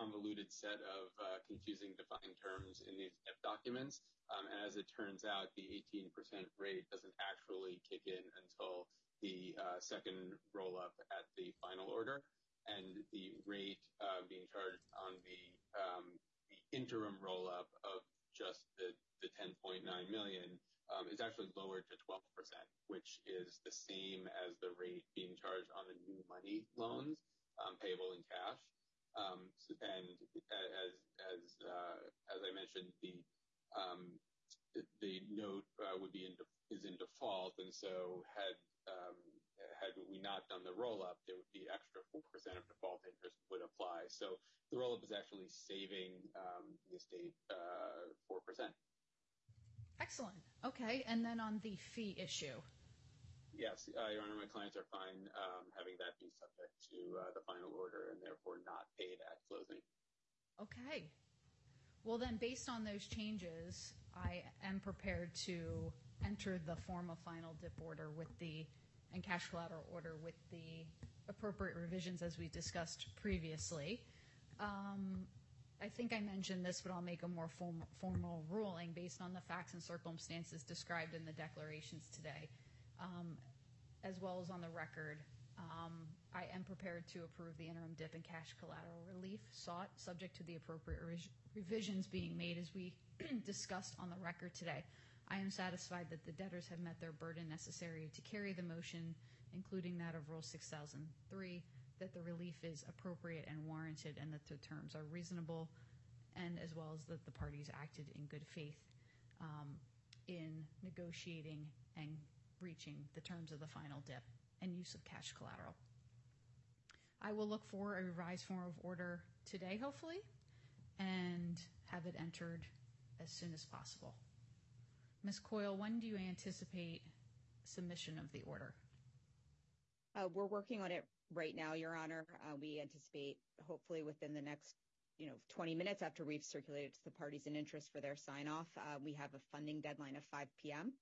convoluted set of uh, confusing defined terms in these DIP documents. Um, and as it turns out, the 18% rate doesn't actually kick in until the uh, second roll up at the final order. And the rate uh, being charged on the, um, the interim roll up of just the, the 10.9 million um, is actually lowered to 12%, which is the same as the rate being charged on the new money loans um, payable in cash. Um, and as as uh, as I mentioned, the um, note uh, would be in is in default, and so had um, had we not done the roll up, there would be extra four percent of default interest would apply. So the roll up is actually saving um, the estate uh, four uh, percent. Excellent. Okay, and then on the fee issue. Yes, uh, Your Honor, my clients are fine um, having that be subject to the final order and therefore not paid at closing. Okay. Well, then, based on those changes, I am prepared to enter the form of final DIP order with the and cash collateral order with the appropriate revisions as we discussed previously. Um, I think I mentioned this, but I'll make a more form, formal ruling based on the facts and circumstances described in the declarations today, um, as well as on the record. Um, I am prepared to approve the interim DIP and cash collateral relief sought, subject to the appropriate revisions being made as we discussed on the record today. I am satisfied that the debtors have met their burden necessary to carry the motion, including that of Rule 6003, that the relief is appropriate and warranted and that the terms are reasonable, and as well as that the parties acted in good faith um, in negotiating and reaching the terms of the final DIP and use of cash collateral. I will look for a revised form of order today, hopefully, and have it entered as soon as possible. Ms. Coyle, when do you anticipate submission of the order? Uh, we're working on it right now, Your Honor. Uh, we anticipate hopefully within the next you know 20 minutes after we've circulated to the parties in interest for their sign off. Uh, we have a funding deadline of 5 p.m.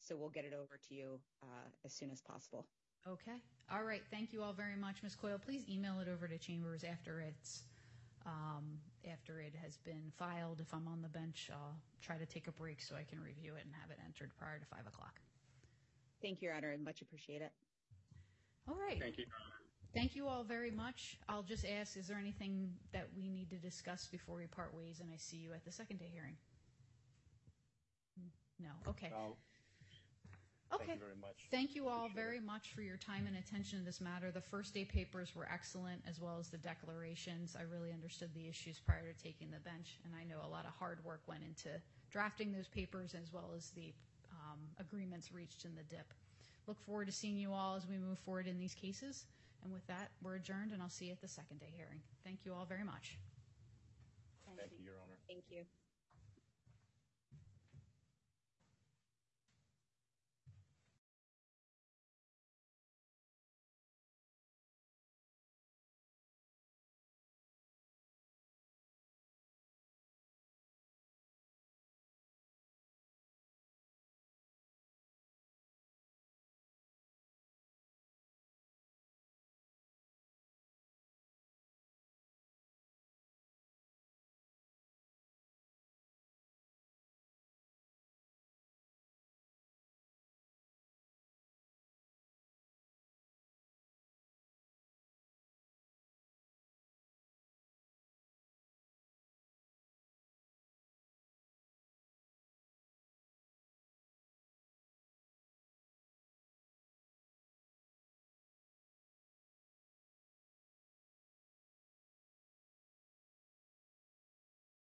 So we'll get it over to you uh, as soon as possible. Okay. All right. Thank you all very much, Ms. Coyle. Please email it over to Chambers after it's um, after it has been filed. If I'm on the bench, I'll try to take a break so I can review it and have it entered prior to 5 o'clock. Thank you, Your Honor. I much appreciate it. All right. Thank you. Thank you all very much. I'll just ask, is there anything that we need to discuss before we part ways and I see you at the second day hearing? No. Okay. No. Okay. Thank you very much. Thank you all Appreciate very it. much for your time and attention to this matter. The first day papers were excellent, as well as the declarations. I really understood the issues prior to taking the bench, and I know a lot of hard work went into drafting those papers as well as the um, agreements reached in the DIP. Look forward to seeing you all as we move forward in these cases. And with that, we're adjourned, and I'll see you at the second day hearing. Thank you all very much. Thank you, Your Honor. Thank you.